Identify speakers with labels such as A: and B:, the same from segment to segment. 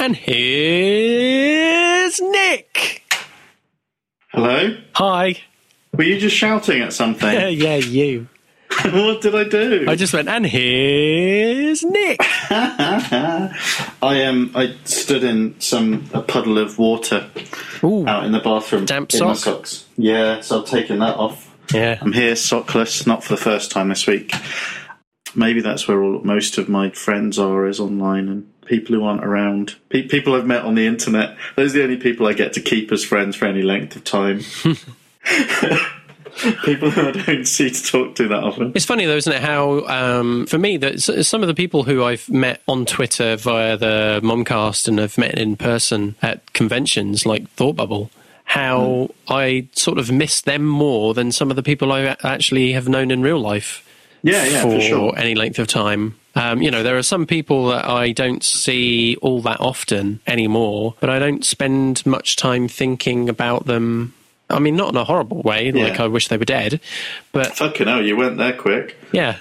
A: And here's Nick.
B: Hello?
A: Hi.
B: Were you just shouting at something?
A: Yeah, yeah, you.
B: what did I do?
A: I just went, and here's Nick.
B: I um, I stood in some a puddle of water
A: Ooh.
B: out in the bathroom.
A: Damp sock?
B: socks. Yeah, so I've taken that off.
A: Yeah.
B: I'm here sockless, not for the first time this week. Maybe that's where all, most of my friends are, is online and people who aren't around. Pe- people I've met on the internet. Those are the only people I get to keep as friends for any length of time. people who I don't see to talk to that often.
A: It's funny though, isn't it? How um, for me, that some of the people who I've met on Twitter via the Momcast and i've met in person at conventions like Thought Bubble, how I sort of miss them more than some of the people i actually have known in real life.
B: Yeah, yeah, for sure.
A: any length of time. Um, you know, there are some people that I don't see all that often anymore, but I don't spend much time thinking about them. I mean, not in a horrible way, like I wish they were dead, but
B: Fucking hell, you went there quick.
A: yeah.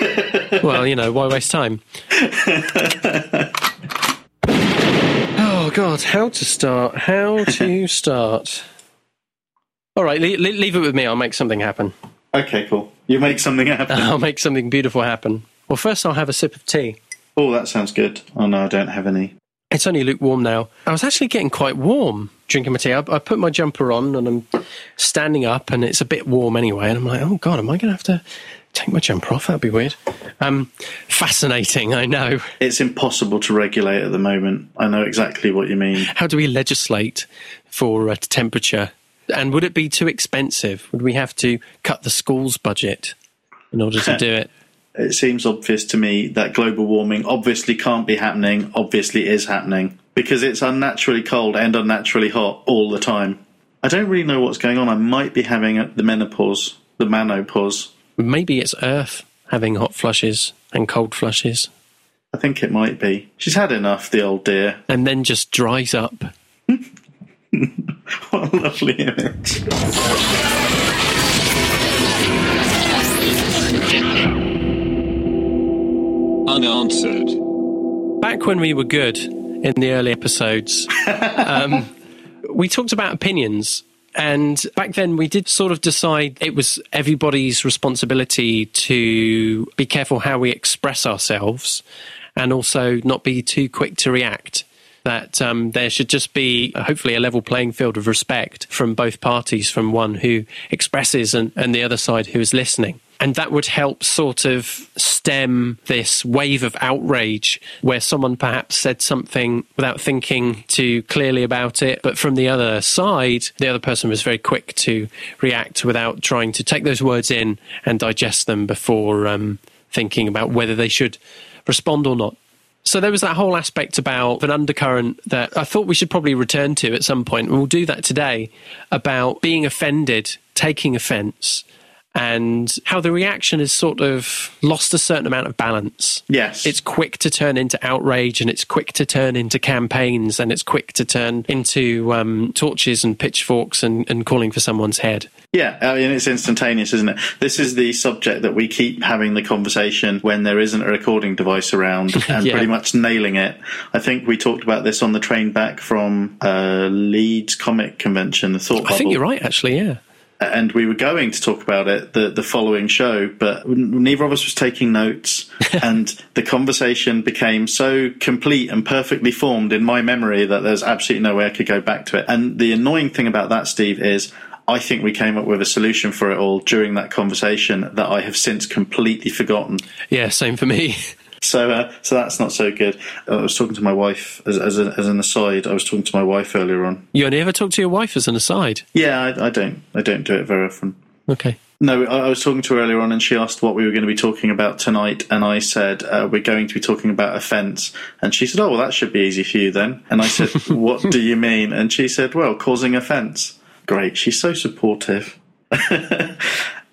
A: well, you know, why waste time? oh God, how to start? How to start? All right, le- le- leave it with me. I'll make something happen.
B: Okay, cool. You make something happen.
A: I'll make something beautiful happen. Well, first I'll have a sip of tea.
B: Oh, that sounds good. Oh no, I don't have any.
A: It's only lukewarm now. I was actually getting quite warm drinking my tea. I, I put my jumper on and I'm standing up, and it's a bit warm anyway. And I'm like, oh God, am I going to have to take my jumper off? That'd be weird. Um, fascinating, I know.
B: It's impossible to regulate at the moment. I know exactly what you mean.
A: How do we legislate for uh, temperature? And would it be too expensive? Would we have to cut the school's budget in order to do it?
B: It seems obvious to me that global warming obviously can't be happening, obviously is happening, because it's unnaturally cold and unnaturally hot all the time. I don't really know what's going on. I might be having the menopause, the manopause.
A: Maybe it's Earth having hot flushes and cold flushes,
B: I think it might be. She's had enough, the old dear.
A: and then just dries up.
B: What a lovely image.
C: Unanswered.
A: Back when we were good in the early episodes, um, we talked about opinions. And back then, we did sort of decide it was everybody's responsibility to be careful how we express ourselves and also not be too quick to react. That um, there should just be, uh, hopefully, a level playing field of respect from both parties, from one who expresses and, and the other side who is listening. And that would help sort of stem this wave of outrage where someone perhaps said something without thinking too clearly about it. But from the other side, the other person was very quick to react without trying to take those words in and digest them before um, thinking about whether they should respond or not. So there was that whole aspect about an undercurrent that I thought we should probably return to at some point, and we'll do that today about being offended, taking offence, and how the reaction has sort of lost a certain amount of balance.
B: Yes.
A: It's quick to turn into outrage, and it's quick to turn into campaigns, and it's quick to turn into um, torches and pitchforks and, and calling for someone's head.
B: Yeah, I mean, it's instantaneous, isn't it? This is the subject that we keep having the conversation when there isn't a recording device around and
A: Yeah.
B: pretty much nailing it. I think we talked about this on the train back from uh, Leeds Comic Convention, the Thought Bubble.
A: I think you're right, actually, yeah.
B: And we were going to talk about it the, the following show, but neither of us was taking notes, and the conversation became so complete and perfectly formed in my memory that there's absolutely no way I could go back to it. And the annoying thing about that, Steve, is I think we came up with a solution for it all during that conversation that I have since completely forgotten.
A: Yeah, same for me.
B: So, uh, so that's not so good. I was talking to my wife as, as, a, as an aside. I was talking to my wife earlier on.
A: You only ever talk to your wife as an aside.
B: Yeah, I, I don't, I don't do it very often.
A: Okay.
B: No, I I was talking to her earlier on, and she asked what we were going to be talking about tonight, and I said uh, we're going to be talking about offence, and she said, "Oh, well, that should be easy for you then." And I said, "What do you mean?" And she said, "Well, causing offence." Great, she's so supportive.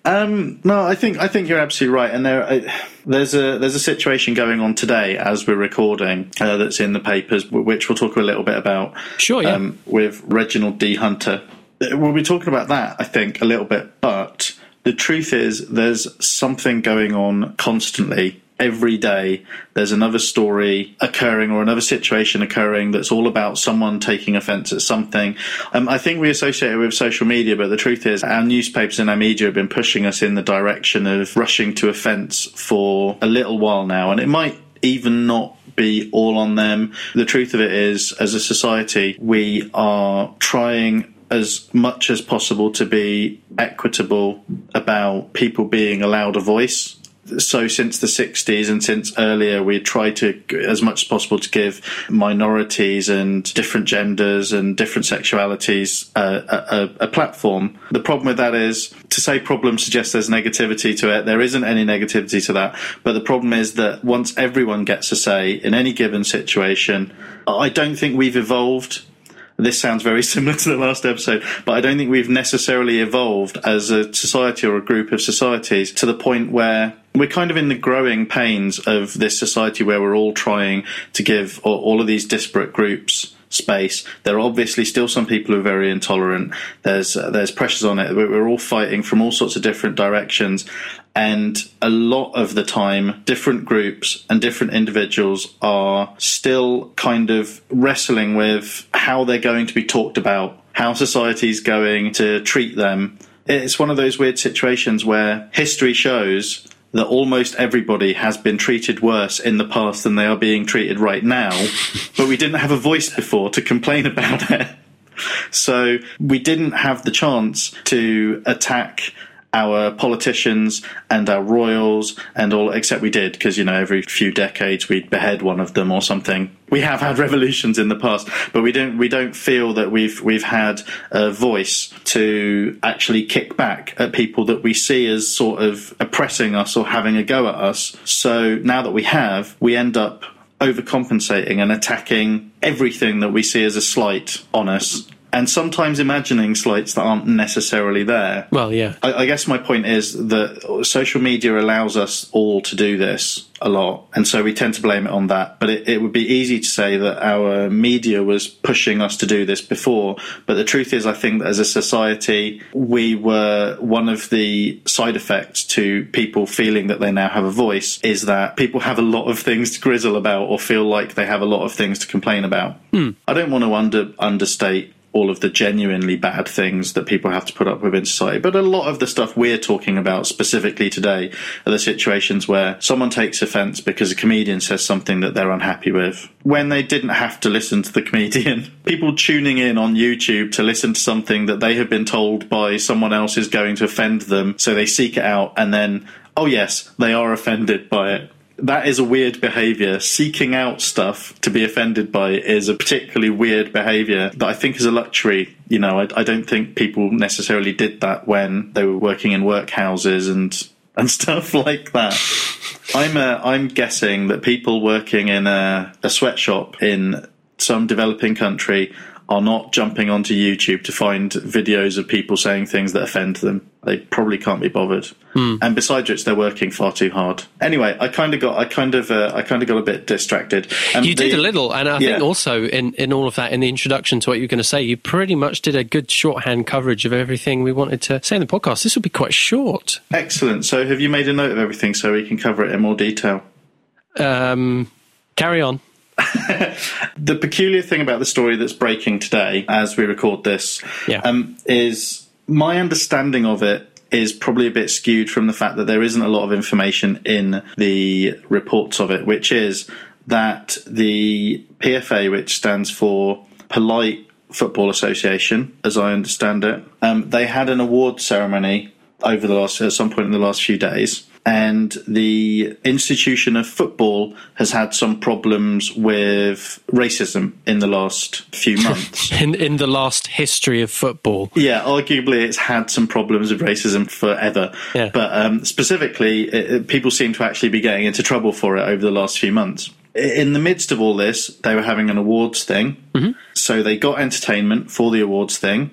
B: um, no, I think I think you're absolutely right, and there uh, there's a there's a situation going on today as we're recording uh, that's in the papers, which we'll talk a little bit about
A: Sure, yeah.
B: um, with Reginald D. Hunter. Uh, We'll be talking about that, I think, a little bit. But the truth is, there's something going on constantly every day there's another story occurring or another situation occurring that's all about someone taking offence at something. Um, I think we associate it with social media, but the truth is our newspapers and our media have been pushing us in the direction of rushing to offence for a little while now, and it might even not be all on them. The truth of it is, as a society, we are trying as much as possible to be equitable about people being allowed a voice. So since the 60s and since earlier, we try to, as much as possible, to give minorities and different genders and different sexualities uh, a, a, a platform. The problem with that is to say problem suggests there's negativity to it. There isn't any negativity to that. But the problem is that once everyone gets a say in any given situation, I don't think we've evolved this sounds very similar to the last episode, but I don't think we've necessarily evolved as a society or a group of societies to the point where we're kind of in the growing pains of this society where we're all trying to give all of these disparate groups space. There are obviously still some people who are very intolerant. There's uh, there's pressures on it. We're all fighting from all sorts of different directions, and a lot of the time, different groups and different individuals are still kind of wrestling with how they're going to be talked about, how society's going to treat them. It's one of those weird situations where history shows that almost everybody has been treated worse in the past than they are being treated right now, but we didn't have a voice before to complain about it. So we didn't have the chance to attack our politicians and our royals and all, except we did, because, you know, every few decades we'd behead one of them or something. We have had revolutions in the past, but we don't, we don't feel that we've, we've had a voice to actually kick back at people that we see as sort of oppressing us or having a go at us. So now that we have, we end up overcompensating and attacking everything that we see as a slight on us and sometimes imagining slights that aren't necessarily there.
A: Well, yeah.
B: I, I, guess my point is that social media allows us all to do this a lot, and so we tend to blame it on that. But it, it would be easy to say that our media was pushing us to do this before. But the truth is, I think that as a society, we were one of the side effects to people feeling that they now have a voice is that people have a lot of things to grizzle about or feel like they have a lot of things to complain about.
A: Hmm.
B: I don't want to under understate all of the genuinely bad things that people have to put up with in society. But a lot of the stuff we're talking about specifically today are the situations where someone takes offense because a comedian says something that they're unhappy with when they didn't have to listen to the comedian. People tuning in on YouTube to listen to something that they have been told by someone else is going to offend them. So they seek it out and then, oh yes, they are offended by it that is a weird behavior. Seeking out stuff to be offended by is a particularly weird behavior that I think is a luxury. You know, I, I don't think people necessarily did that when they were working in workhouses and and stuff like that. I'm uh, I'm guessing that people working in a, a sweatshop in some developing country are not jumping onto YouTube to find videos of people saying things that offend them. They probably can't be bothered.
A: Hmm.
B: And besides which, they're working far too hard. Anyway, I kind of got, I kind of, uh, I kind of got a bit distracted.
A: And you the, did a little, and I
B: Yeah.
A: think also in, in all of that, in the introduction to what you were going to say, you pretty much did a good shorthand coverage of everything we wanted to say in the podcast. This will be quite short.
B: Excellent. So, have you made a note of everything so we can cover it in more detail?
A: Um, carry on.
B: The peculiar thing about the story that's breaking today, as we record this,
A: Yeah.
B: um, is my understanding of it is probably a bit skewed from the fact that there isn't a lot of information in the reports of it, which is that the PFA, which stands for Polite Football Association, as I understand it, um, they had an award ceremony over the last at some point in the last few days. And the institution of football has had some problems with racism in the last few months.
A: In, in the last history of football.
B: Yeah, arguably it's had some problems with racism forever.
A: Yeah.
B: But um, specifically, it, people seem to actually be getting into trouble for it over the last few months. In the midst of all this, they were having an awards thing. So they got entertainment for the awards thing.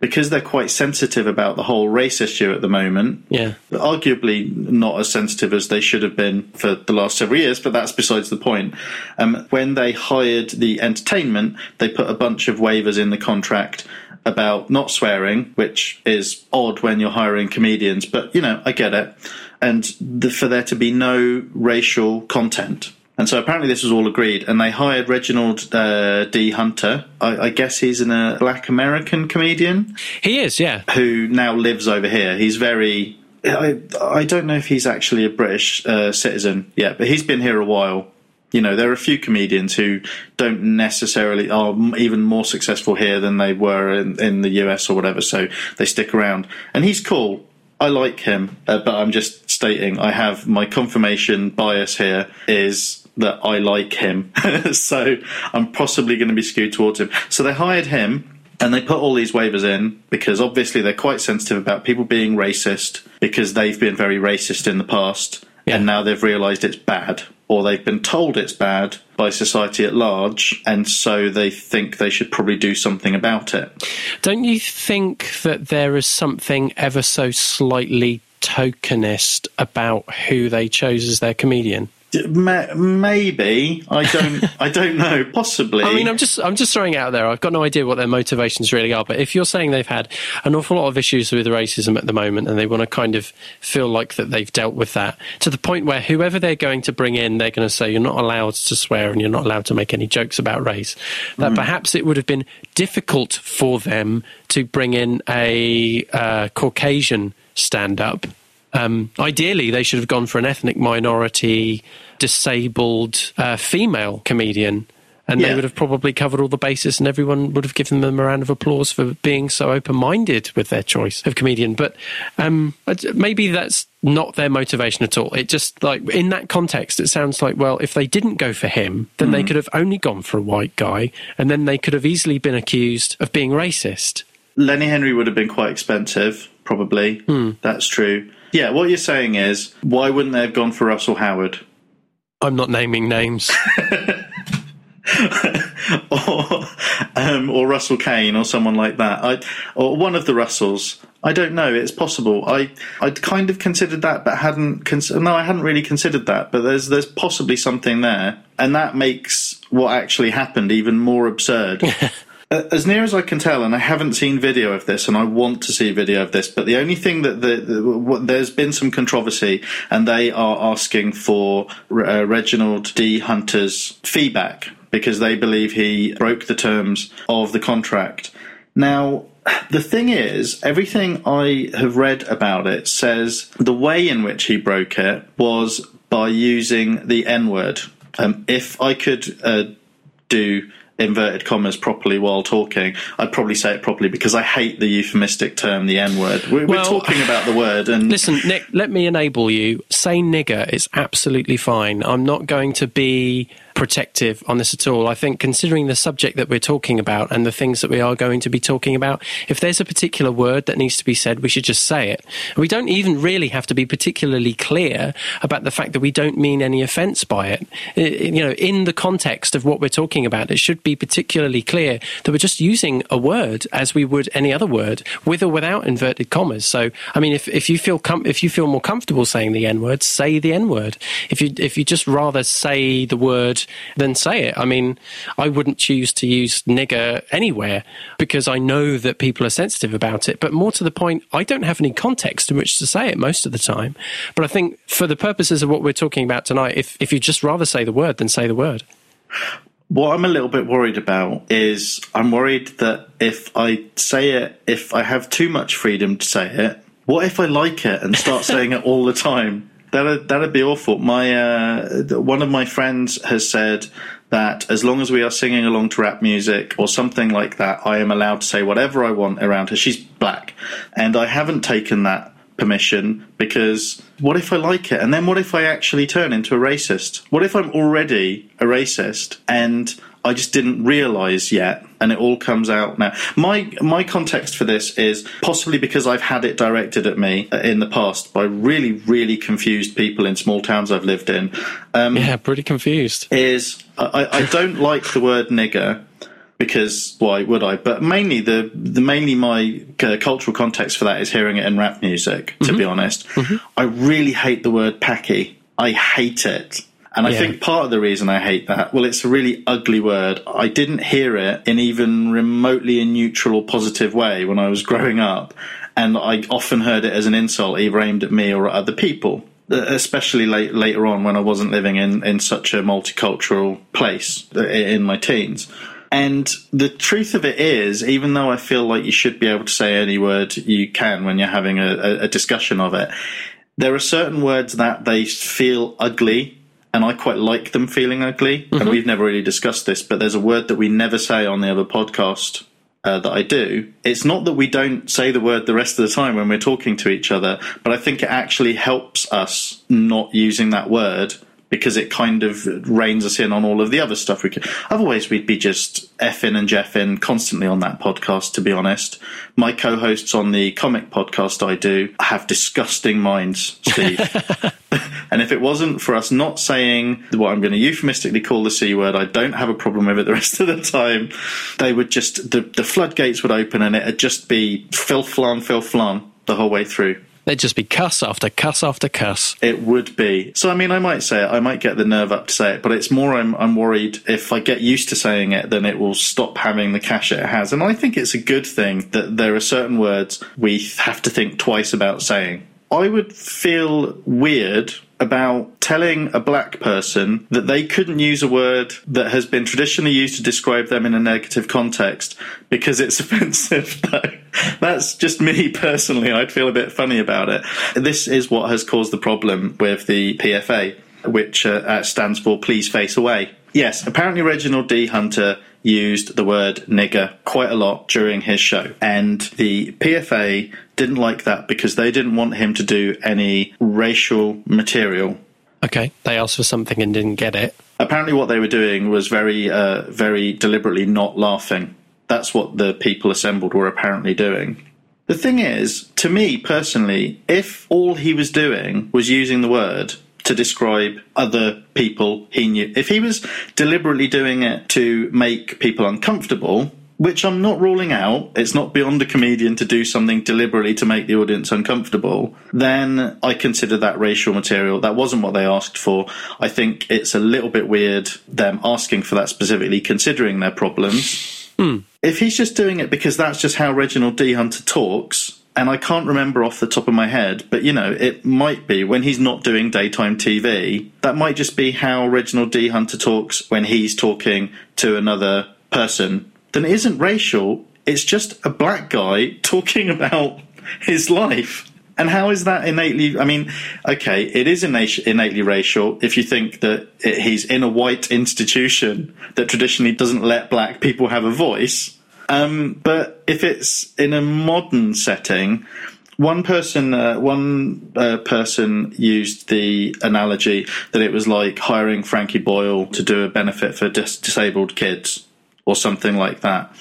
B: Because they're quite sensitive about the whole race issue at the moment,
A: Yeah.
B: arguably not as sensitive as they should have been for the last several years, but that's besides the point. Um, when they hired the entertainment, they put a bunch of waivers in the contract about not swearing, which is odd when you're hiring comedians, but you know, I get it. And the, for there to be no racial content. And so apparently this was all agreed, and they hired Reginald uh, D. Hunter. I, I guess he's an, a black American comedian
A: He is, yeah.
B: who now lives over here. He's very. I, I don't know if he's actually a British uh, citizen yet, but he's been here a while. You know, there are a few comedians who don't necessarily are even more successful here than they were in, in the US or whatever, so they stick around. And he's cool. I like him, uh, but I'm just stating I have my confirmation bias here is that I like him. so I'm possibly going to be skewed towards him. So they hired him and they put all these waivers in because obviously they're quite sensitive about people being racist because they've been very racist in the past
A: Yeah.
B: and now they've realised it's bad or they've been told it's bad by society at large and so they think they should probably do something about it.
A: Don't you think that there is something ever so slightly tokenist about who they chose as their comedian?
B: Ma- Maybe I don't. I don't know. Possibly.
A: I mean, I'm just I'm just throwing it out there. I've got no idea what their motivations really are. But if you're saying they've had an awful lot of issues with racism at the moment, and they want to kind of feel like that they've dealt with that to the point where whoever they're going to bring in, they're going to say you're not allowed to swear and you're not allowed to make any jokes about race. That perhaps it would have been difficult for them to bring in a uh, Caucasian stand-up. Um, ideally, they should have gone for an ethnic minority, disabled uh, female comedian, and they would have probably covered all the bases, and everyone would have given them a round of applause for being so open-minded with their choice of comedian. But um, but maybe that's not their motivation at all. It just like in that context, it sounds like well, if they didn't go for him, then they could have only gone for a white guy, and then they could have easily been accused of being racist.
B: Lenny Henry would have been quite expensive, probably. That's true. Yeah, what you're saying is, why wouldn't they have gone for Russell Howard?
A: I'm not naming names.
B: or, um, or Russell Kane or someone like that. I, or one of the Russells. I don't know. It's possible. I I'd kind of considered that, but hadn't. Cons- no, I hadn't really considered that. But there's there's possibly something there, and that makes what actually happened even more absurd. Uh, As near as I can tell, and I haven't seen video of this, and I want to see video of this, but the only thing that the, the what, there's been some controversy, and they are asking for uh, Reginald D. Hunter's feedback because they believe he broke the terms of the contract. Now, the thing is, everything I have read about it says the way in which he broke it was by using the N word. Um, if I could uh, do inverted commas properly while talking, I'd probably say it properly because I hate the euphemistic term, the N word. We're,
A: Well-
B: we're talking about the word, and
A: Listen, Nick, let me enable you. Say nigger is absolutely fine. I'm not going to be protective on this at all. I think considering the subject that we're talking about and the things that we are going to be talking about, if there's a particular word that needs to be said, we should just say it. We don't even really have to be particularly clear about the fact that we don't mean any offense by it. You know, in the context of what we're talking about, it should be particularly clear that we're just using a word as we would any other word with or without inverted commas. So, I mean, if, if you feel com- if you feel more comfortable saying the N word, say the N word. If you if you just rather say the word than say it, I mean, I wouldn't choose to use nigger anywhere because I know that people are sensitive about it. But more to the point, I don't have any context in which to say it most of the time. But I think for the purposes of what we're talking about tonight, if if you just rather say the word than say the word.
B: What I'm a little bit worried about is I'm worried that if I say it, if I have too much freedom to say it, what if I like it and start saying it all the time? That'd, that'd be awful. My uh, one of my friends has said that as long as we are singing along to rap music or something like that, I am allowed to say whatever I want around her. She's black, and I haven't taken that permission because what if I like it? And then what if I actually turn into a racist? What if I'm already a racist and I just didn't realize yet and it all comes out now? My my context for this is possibly because I've had it directed at me in the past by really really confused people in small towns I've lived in. Um,
A: Yeah, pretty confused.
B: is I, I don't like the word nigger because why would I? But mainly the the mainly my uh, cultural context for that is hearing it in rap music. To be honest, I really hate the word packy. I hate it. And I
A: Yeah.
B: think part of the reason I hate that, well, it's a really ugly word. I didn't hear it in even remotely a neutral or positive way when I was growing up. And I often heard it as an insult, either aimed at me or at other people, uh, especially late, later on when I wasn't living in, in such a multicultural place uh, in my teens. And the truth of it is, even though I feel like you should be able to say any word you can when you're having a, a, a discussion of it, there are certain words that they feel ugly and I quite like them feeling ugly. And we've never really discussed this, but there's a word that we never say on the other podcast uh, that I do. It's not that we don't say the word the rest of the time when we're talking to each other, but I think it actually helps us not using that word because it kind of reins us in on all of the other stuff we could. Otherwise, we'd be just effing and jeffing constantly on that podcast, to be honest. My co hosts on the comic podcast I do have disgusting minds, Steve. And if it wasn't for us not saying what I'm going to euphemistically call the C word, I don't have a problem with it the rest of the time. They would just, the, the floodgates would open and it'd just be filth flan, filth flan the whole way through.
A: They'd just be cuss after cuss after cuss.
B: It would be. So, I mean, I might say it. I might get the nerve up to say it, but it's more I'm, I'm worried if I get used to saying it, then it will stop having the cash it has. And I think it's a good thing that there are certain words we have to think twice about saying. I would feel weird about telling a black person that they couldn't use a word that has been traditionally used to describe them in a negative context because it's offensive. though. That's just me personally. I'd feel a bit funny about it. This is what has caused the problem with the PFA, which uh, uh, stands for Please Face Away. Yes, apparently Reginald D. Hunter used the word nigger quite a lot during his show. And the PFA didn't like that because they didn't want him to do any racial material.
A: Okay, they asked for something and didn't get it.
B: Apparently, what they were doing was very, uh, very deliberately not laughing. That's what the people assembled were apparently doing. The thing is, to me personally, if all he was doing was using the word to describe other people he knew, if he was deliberately doing it to make people uncomfortable, which I'm not ruling out, it's not beyond a comedian to do something deliberately to make the audience uncomfortable, then I consider that racial material. That wasn't what they asked for. I think it's a little bit weird them asking for that specifically, considering their problems. Hmm. If he's just doing it because that's just how Reginald D. Hunter talks, and I can't remember off the top of my head, but you know, it might be when he's not doing daytime TV, that might just be how Reginald D. Hunter talks when he's talking to another person, then it isn't racial, it's just a black guy talking about his life. And how is that innately? I mean, okay, it is innately racial if you think that it, he's in a white institution that traditionally doesn't let black people have a voice. Um, but if it's in a modern setting, one person, uh, one uh, person used the analogy that it was like hiring Frankie Boyle to do a benefit for dis- disabled kids or something like that.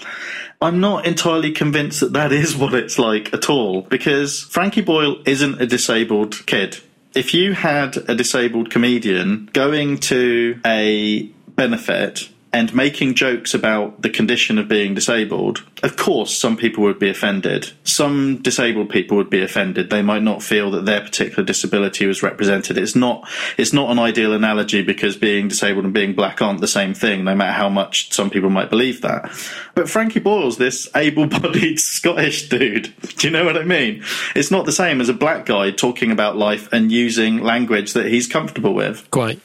B: I'm not entirely convinced that that is what it's like at all because Frankie Boyle isn't a disabled kid. If you had a disabled comedian going to a benefit and making jokes about the condition of being disabled, of course, some people would be offended. Some disabled people would be offended. They might not feel that their particular disability was represented. It's not. It's not an ideal analogy because being disabled and being black aren't the same thing. No matter how much some people might believe that. But Frankie Boyle's this able-bodied Scottish dude. Do you know what I mean? It's not the same as a black guy talking about life and using language that he's comfortable with.
A: Quite.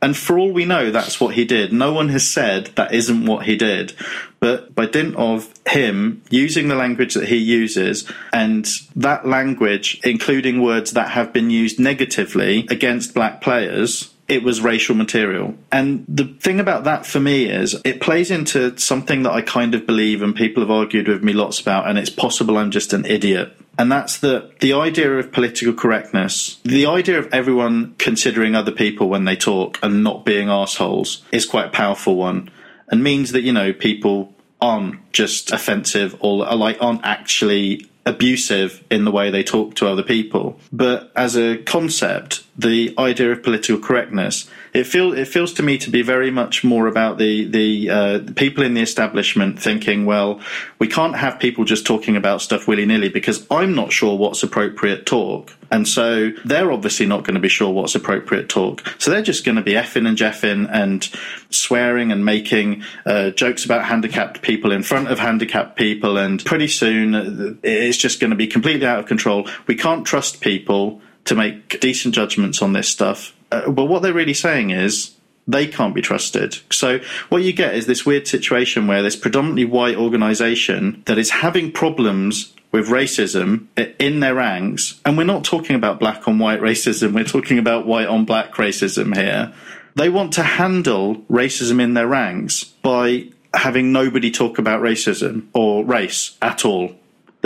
B: And for all we know, that's what he did. No one has said that isn't what he did. But by dint of him using the language that he uses, and that language, including words that have been used negatively against black players, it was racial material. And the thing about that for me is it plays into something that I kind of believe, and people have argued with me lots about, and it's possible I'm just an idiot. And that's that the idea of political correctness, the idea of everyone considering other people when they talk and not being assholes is quite a powerful one and means that, you know, people aren't just offensive or like aren't actually abusive in the way they talk to other people. But as a concept, the idea of political correctness. It feel it feels to me to be very much more about the the, uh, the people in the establishment thinking, well, we can't have people just talking about stuff willy nilly because I'm not sure what's appropriate talk, and so they're obviously not going to be sure what's appropriate talk. So they're just going to be effing and jeffing and swearing and making uh, jokes about handicapped people in front of handicapped people, and pretty soon uh, it's just going to be completely out of control. We can't trust people to make decent judgments on this stuff. Uh, but what they're really saying is they can't be trusted. So what you get is this weird situation where this predominantly white organization that is having problems with racism in their ranks, and we're not talking about black on white racism, we're talking about white on black racism here. They want to handle racism in their ranks by having nobody talk about racism or race at all.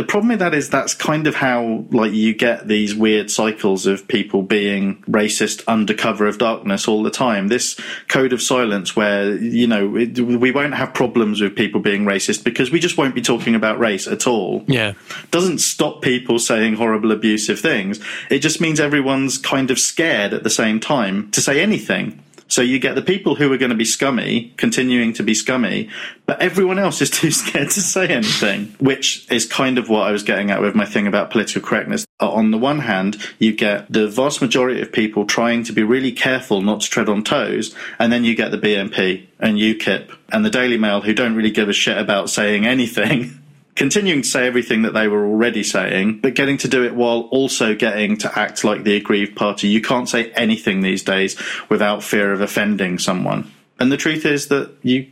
B: The problem with that is that's kind of how like you get these weird cycles of people being racist under cover of darkness all the time. This code of silence where you know it, we won't have problems with people being racist because we just won't be talking about race at all.
A: Yeah.
B: Doesn't stop people saying horrible abusive things. It just means everyone's kind of scared at the same time to say anything. So you get the people who are going to be scummy continuing to be scummy, but everyone else is too scared to say anything, which is kind of what I was getting at with my thing about political correctness. Uh, on the one hand, you get the vast majority of people trying to be really careful not to tread on toes, and then you get the BNP and UKIP and the Daily Mail who don't really give a shit about saying anything. continuing to say everything that they were already saying, but getting to do it while also getting to act like the aggrieved party. You can't say anything these days without fear of offending someone. And the truth is that you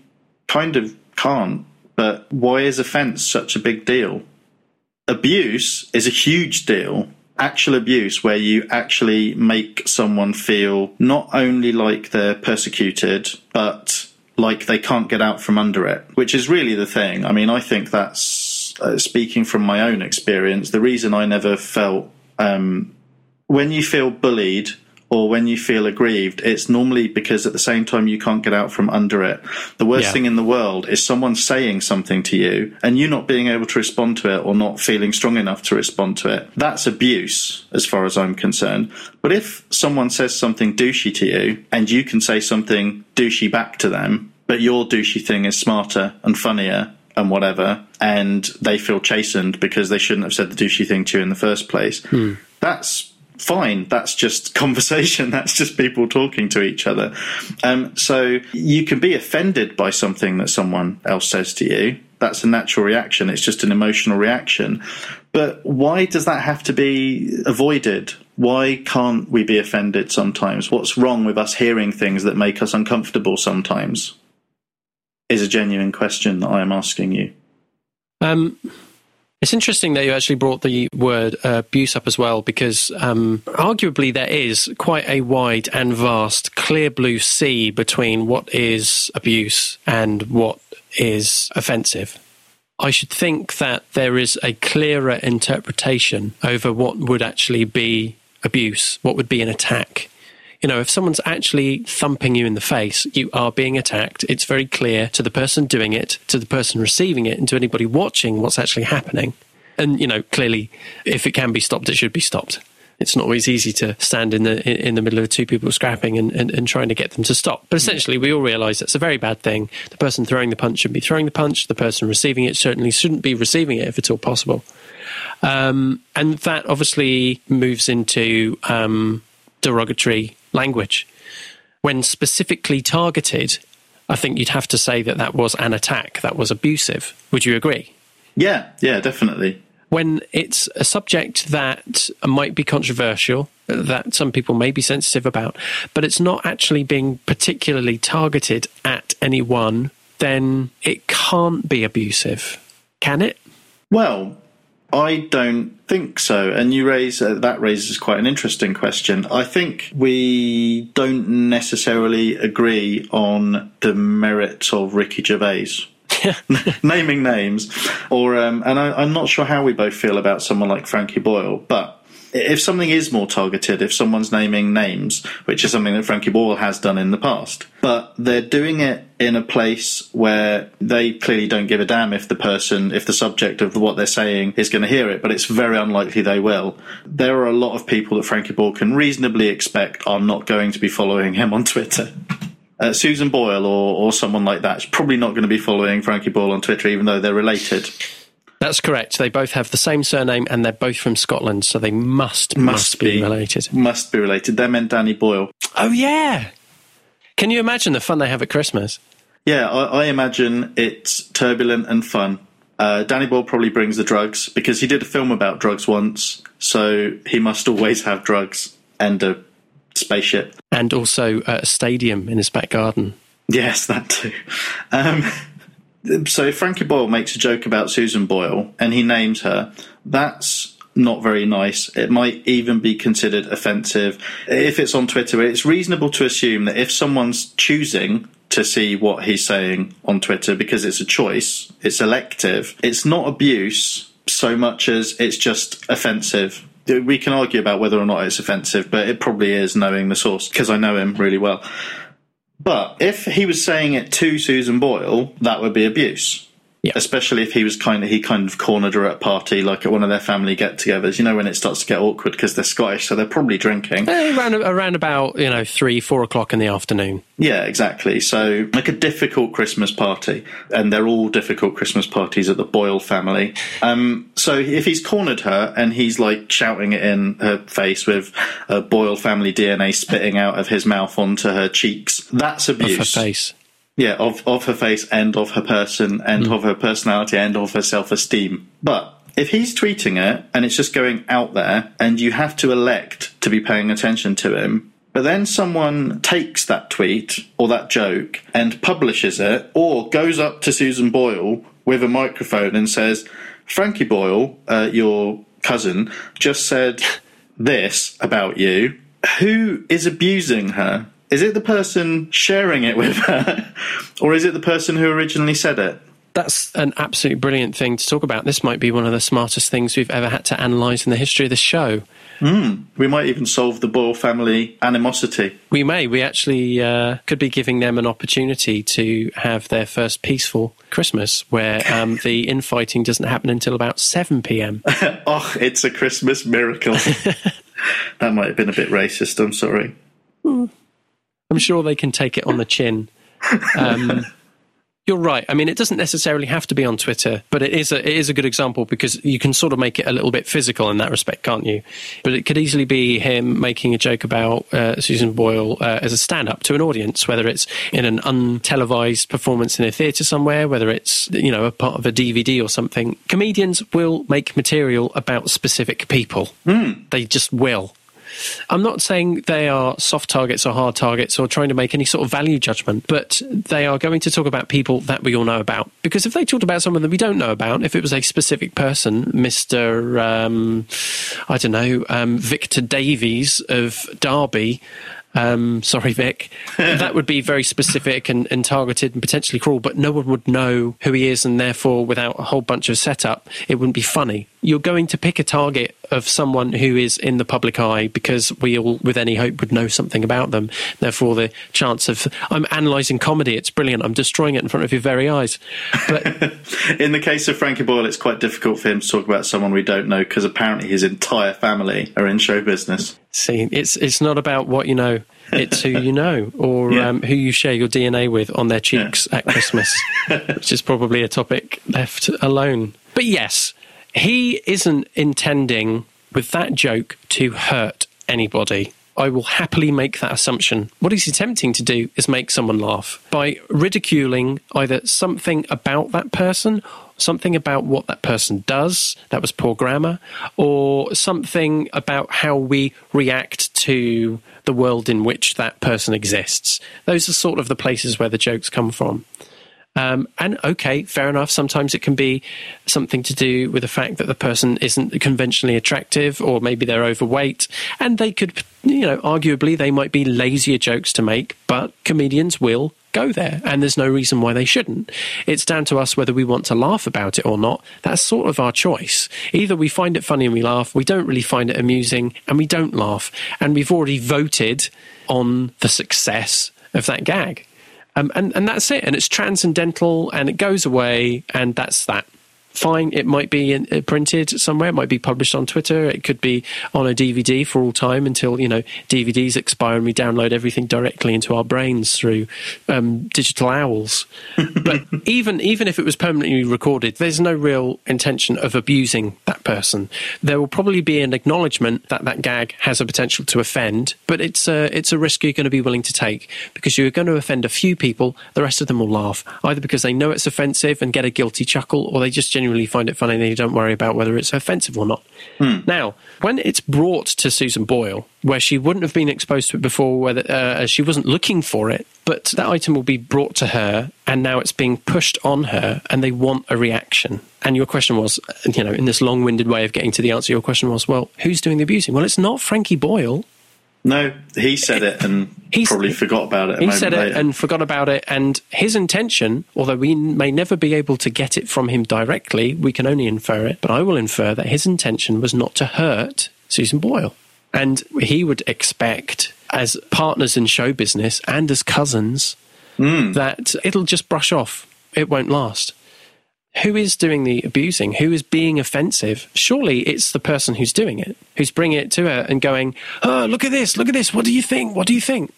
B: kind of can't. But why is offence such a big deal? Abuse is a huge deal. Actual abuse, where you actually make someone feel not only like they're persecuted, but like they can't get out from under it, which is really the thing. I mean, I think that's uh, speaking from my own experience. The reason I never felt um, when you feel bullied or when you feel aggrieved, it's normally because at the same time you can't get out from under it. The worst yeah. thing in the world is someone saying something to you and you not being able to respond to it or not feeling strong enough to respond to it. That's abuse, as far as I'm concerned. But if someone says something douchey to you and you can say something douchey back to them, but your douchey thing is smarter and funnier and whatever, and they feel chastened because they shouldn't have said the douchey thing to you in the first place,
A: hmm.
B: that's fine. That's just conversation. That's just people talking to each other. Um, so you can be offended by something that someone else says to you. That's a natural reaction. It's just an emotional reaction. But why does that have to be avoided? Why can't we be offended sometimes? What's wrong with us hearing things that make us uncomfortable sometimes? Is a genuine question that I am asking you.
A: Um, it's interesting that you actually brought the word uh, abuse up as well, because um, arguably there is quite a wide and vast clear blue sea between what is abuse and what is offensive. I should think that there is a clearer interpretation over what would actually be abuse, what would be an attack. You know, if someone's actually thumping you in the face, you are being attacked. It's very clear to the person doing it, to the person receiving it, and to anybody watching what's actually happening. And, you know, clearly, if it can be stopped, it should be stopped. It's not always easy to stand in the in the middle of two people scrapping and, and, and trying to get them to stop. But essentially, we all realise that's a very bad thing. The person throwing the punch should be throwing the punch. The person receiving it certainly shouldn't be receiving it if at all possible. Um, and that obviously moves into um, derogatory language. When specifically targeted, I think you'd have to say that that was an attack, that was abusive. Would you agree?
B: Yeah, yeah, definitely.
A: When it's a subject that might be controversial, that some people may be sensitive about, but it's not actually being particularly targeted at anyone, then it can't be abusive, can it?
B: Well, I don't think so. And you raise uh, that raises quite an interesting question. I think we don't necessarily agree on the merits of Ricky Gervais. naming names, or um, and I, I'm not sure how we both feel about someone like Frankie Boyle, but if something is more targeted, if someone's naming names, which is something that Frankie Boyle has done in the past, but they're doing it in a place where they clearly don't give a damn if the person, if the subject of what they're saying is going to hear it, but it's very unlikely they will. There are a lot of people that Frankie Boyle can reasonably expect are not going to be following him on Twitter. Uh, Susan Boyle or, or someone like that is probably not going to be following Frankie Boyle on Twitter, even though they're related.
A: That's correct. They both have the same surname and they're both from Scotland, so they must must, be,
B: be.
A: related.
B: Must be related. They meant Danny Boyle.
A: Oh yeah. Can you imagine the fun they have at Christmas?
B: Yeah, I, I imagine it's turbulent and fun. Uh, Danny Boyle probably brings the drugs because he did a film about drugs once, so he must always have drugs and a spaceship.
A: And also a stadium in his back garden.
B: Yes, that too. Um, so if Frankie Boyle makes a joke about Susan Boyle and he names her, that's not very nice. It might even be considered offensive. If it's on Twitter, it's reasonable to assume that if someone's choosing to see what he's saying on Twitter because it's a choice, it's elective, it's not abuse so much as it's just offensive. We can argue about whether or not it's offensive, but it probably is knowing the source because I know him really well. But if he was saying it to Susan Boyle, that would be abuse.
A: Yeah.
B: Especially if he was kind of he kind of cornered her at a party, like at one of their family get-togethers. You know when it starts to get awkward because they're Scottish, so they're probably drinking.
A: Eh, around, around about you know three, four o'clock in the afternoon.
B: Yeah, exactly. So like a difficult Christmas party, and they're all difficult Christmas parties at the Boyle family. Um, so if he's cornered her and he's like shouting it in her face with a Boyle family DNA spitting out of his mouth onto her cheeks, that's abuse.
A: Of her face.
B: Yeah, of, of her face and of her person and of her personality and of her self esteem. But if he's tweeting it and it's just going out there and you have to elect to be paying attention to him, but then someone takes that tweet or that joke and publishes it or goes up to Susan Boyle with a microphone and says, Frankie Boyle, uh, your cousin, just said this about you. Who is abusing her? Is it the person sharing it with her, or is it the person who originally said it?
A: That's an absolutely brilliant thing to talk about. This might be one of the smartest things we've ever had to analyse in the history of the show.
B: We might even solve the Boyle family animosity.
A: We may. We actually uh, could be giving them an opportunity to have their first peaceful Christmas where um, the infighting doesn't happen until about 7 pm.
B: oh, it's a Christmas miracle. that might have been a bit racist. I'm sorry.
A: I'm sure they can take it on the chin. Um, you're right. I mean, it doesn't necessarily have to be on Twitter, but it is a it is a good example because you can sort of make it a little bit physical in that respect, can't you? But it could easily be him making a joke about uh, Susan Boyle uh, as a stand-up to an audience, whether it's in an untelevised performance in a theatre somewhere, whether it's you know a part of a DVD or something. Comedians will make material about specific people. They just will. I'm not saying they are soft targets or hard targets or trying to make any sort of value judgment, but they are going to talk about people that we all know about. Because if they talked about someone that we don't know about, if it was a specific person, Mr. Um, I don't know, um, Victor Davies of Derby. Um, sorry, Vic. that would be very specific and, and targeted and potentially cruel, but no one would know who he is, and therefore, without a whole bunch of setup, it wouldn't be funny. You're going to pick a target of someone who is in the public eye because we all, with any hope, would know something about them. Therefore, the chance of I'm analysing comedy, it's brilliant. I'm destroying it in front of your very eyes. But
B: In the case of Frankie Boyle, it's quite difficult for him to talk about someone we don't know because apparently his entire family are in show business.
A: See, it's it's not about what you know; it's who you know, or
B: Yeah.
A: um, who you share your DNA with on their cheeks at Christmas, which is probably a topic left alone. But yes, he isn't intending with that joke to hurt anybody. I will happily make that assumption. What he's attempting to do is make someone laugh by ridiculing either something about that person, something about what that person does, that was poor grammar, or something about how we react to the world in which that person exists. Those are sort of the places where the jokes come from. Um, and okay, fair enough. Sometimes it can be something to do with the fact that the person isn't conventionally attractive, or maybe they're overweight, and they could, you know, arguably they might be lazier jokes to make. But comedians will go there, and there's no reason why they shouldn't. It's down to us whether we want to laugh about it or not. That's sort of our choice. Either we find it funny and we laugh, we don't really find it amusing and we don't laugh, and we've already voted on the success of that gag. Um, and, and that's it. And it's transcendental and it goes away, and that's that fine. It might be in, uh, printed somewhere. It might be published on Twitter. It could be on a DVD for all time until you know DVDs expire and we download everything directly into our brains through um, digital owls. but even even if it was permanently recorded, there's no real intention of abusing that person. There will probably be an acknowledgement that that gag has a potential to offend, but it's a it's a risk you're going to be willing to take because you're going to offend a few people. The rest of them will laugh either because they know it's offensive and get a guilty chuckle, or they just genuinely find it funny and you don't worry about whether it's offensive or not. Now, when it's brought to Susan Boyle, where she wouldn't have been exposed to it before, whether uh, she wasn't looking for it, but that item will be brought to her and now it's being pushed on her and they want a reaction. And your question was, you know, in this long winded way of getting to the answer, your question was, well, who's doing the abusing? Well, it's not Frankie Boyle.
B: No, he said it and
A: He's-
B: probably forgot about it. A
A: He said it
B: later.
A: and forgot about it. And his intention, although we may never be able to get it from him directly, we can only infer it. But I will infer that his intention was not to hurt Susan Boyle. And he would expect, as partners in show business and as cousins, hmm. that it'll just brush off. It won't last. Who is doing the abusing? Who is being offensive? Surely it's the person who's doing it, who's bringing it to her and going, Oh, look at this, look at this. What do you think? What do you think?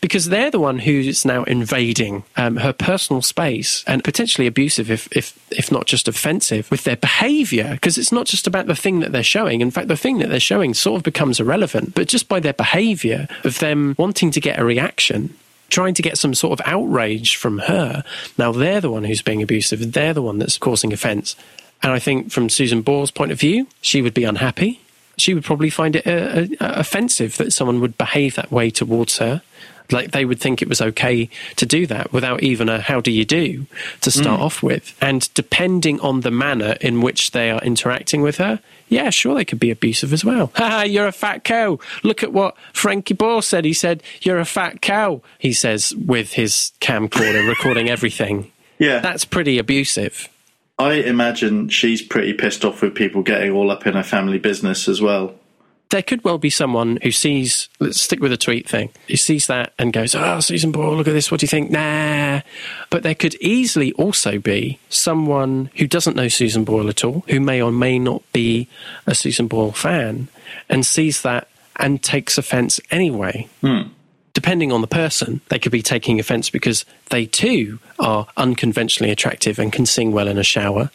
A: Because they're the one who's now invading um, her personal space and potentially abusive, if, if, if not just offensive, with their behavior. Because it's not just about the thing that they're showing. In fact, the thing that they're showing sort of becomes irrelevant, but just by their behavior of them wanting to get a reaction trying to get some sort of outrage from her. Now they're the one who's being abusive. They're the one that's causing offence. And I think from Susan Boyle's point of view, she would be unhappy. She would probably find it uh, uh, offensive that someone would behave that way towards her. Like they would think it was okay to do that without even a how do you do to start mm. off with. And depending on the manner in which they are interacting with her, yeah, sure, they could be abusive as well. Ha, you're a fat cow. Look at what Frankie Boyle said. He said, You're a fat cow, he says with his camcorder recording everything.
B: yeah,
A: That's pretty abusive.
B: I imagine she's pretty pissed off with people getting all up in her family business as well.
A: There could well be someone who sees, let's stick with the tweet thing, who sees that and goes, Oh, Susan Boyle, look at this. What do you think? Nah. But there could easily also be someone who doesn't know Susan Boyle at all, who may or may not be a Susan Boyle fan, and sees that and takes offence anyway. Hmm. depending on the person, they could be taking offense because they too are unconventionally attractive and can sing well in a shower.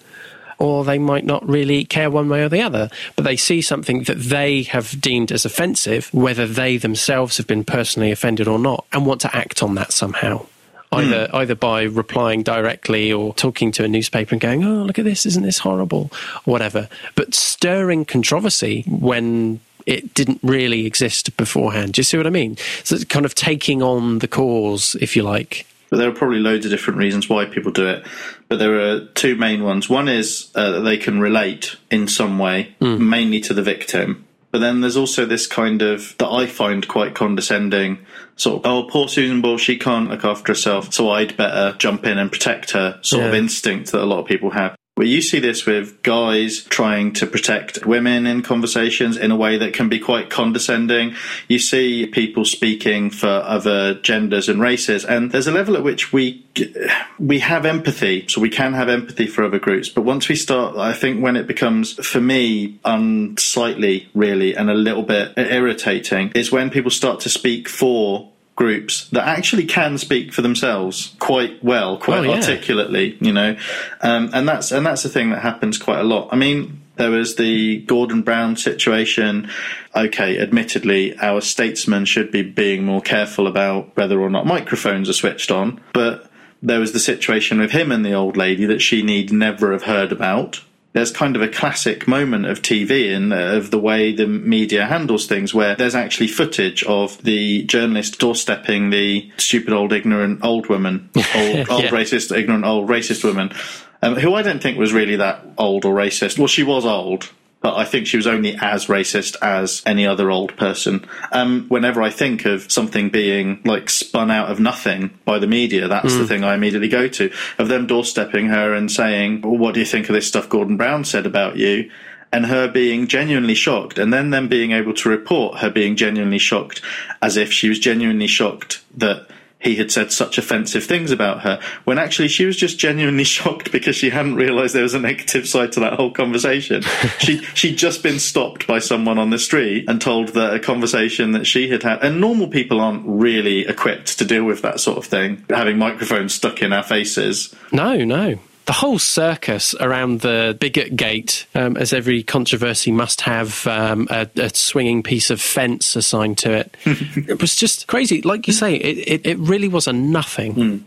A: Or they might not really care one way or the other, but they see something that they have deemed as offensive, whether they themselves have been personally offended or not, and want to act on that somehow. Either hmm. either by replying directly or talking to a newspaper and going, "Oh, look at this! Isn't this horrible?" or whatever. But stirring controversy when it didn't really exist beforehand. Do you see what I mean? So it's kind of taking on the cause, if you like.
B: But there are probably loads of different reasons why people do it. But there are two main ones. One is uh, that they can relate in some way, mainly to the victim. But then there's also this kind of, that I find quite condescending, sort of, oh, poor Susan Boyle, she can't look after herself, so I'd better jump in and protect her sort of instinct that a lot of people have. Where you see this with guys trying to protect women in conversations in a way that can be quite condescending. You see people speaking for other genders and races, and there's a level at which we we have empathy, so we can have empathy for other groups. But once we start, I think when it becomes, for me, unsightly, really, and a little bit irritating, is when people start to speak for groups that actually can speak for themselves quite well, quite
A: Oh, yeah.
B: articulately, you know, um, and that's and that's a thing that happens quite a lot. I mean. There was the Gordon Brown situation. Okay, admittedly, our statesmen should be being more careful about whether or not microphones are switched on. But there was the situation with him and the old lady that she need never have heard about. There's kind of a classic moment of TV and of the way the media handles things, where there's actually footage of the journalist doorstepping the stupid old ignorant old woman, old, old racist, ignorant old racist woman, um, who I don't think was really that old or racist. Well, she was old, but I think she was only as racist as any other old person. Um, whenever I think of something being like spun out of nothing by the media, that's the thing I immediately go to. Of them doorstepping her and saying, well, "What do you think of this stuff Gordon Brown said about you?" and her being genuinely shocked, and then them being able to report her being genuinely shocked, as if she was genuinely shocked that he had said such offensive things about her, when actually she was just genuinely shocked because she hadn't realised there was a negative side to that whole conversation. she she'd just been stopped by someone on the street and told that a conversation that she had had, and normal people aren't really equipped to deal with that sort of thing, having microphones stuck in our faces.
A: No, no. The whole circus around the bigot gate, um, as every controversy must have um, a, a swinging piece of fence assigned to it, it was just crazy. Like you say, it, it, it really was a nothing.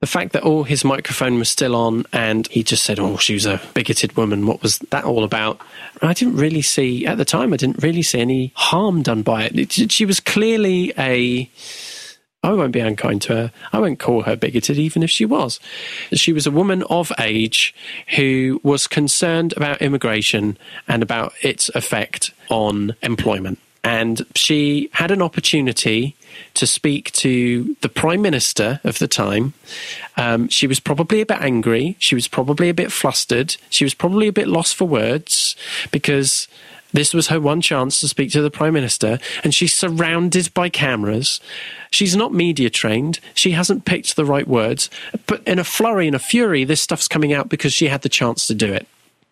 A: The fact that all his microphone was still on and he just said, Oh, she was a bigoted woman. What was that all about? I didn't really see, at the time, I didn't really see any harm done by it. it she was clearly a. I won't be unkind to her. I won't call her bigoted, even if she was. She was a woman of age who was concerned about immigration and about its effect on employment. And she had an opportunity to speak to the Prime Minister of the time. Um, she was probably a bit angry. She was probably a bit flustered. She was probably a bit lost for words because this was her one chance to speak to the Prime Minister, and she's surrounded by cameras. She's not media trained. She hasn't picked the right words. But in a flurry and a fury, this stuff's coming out because she had the chance to do it.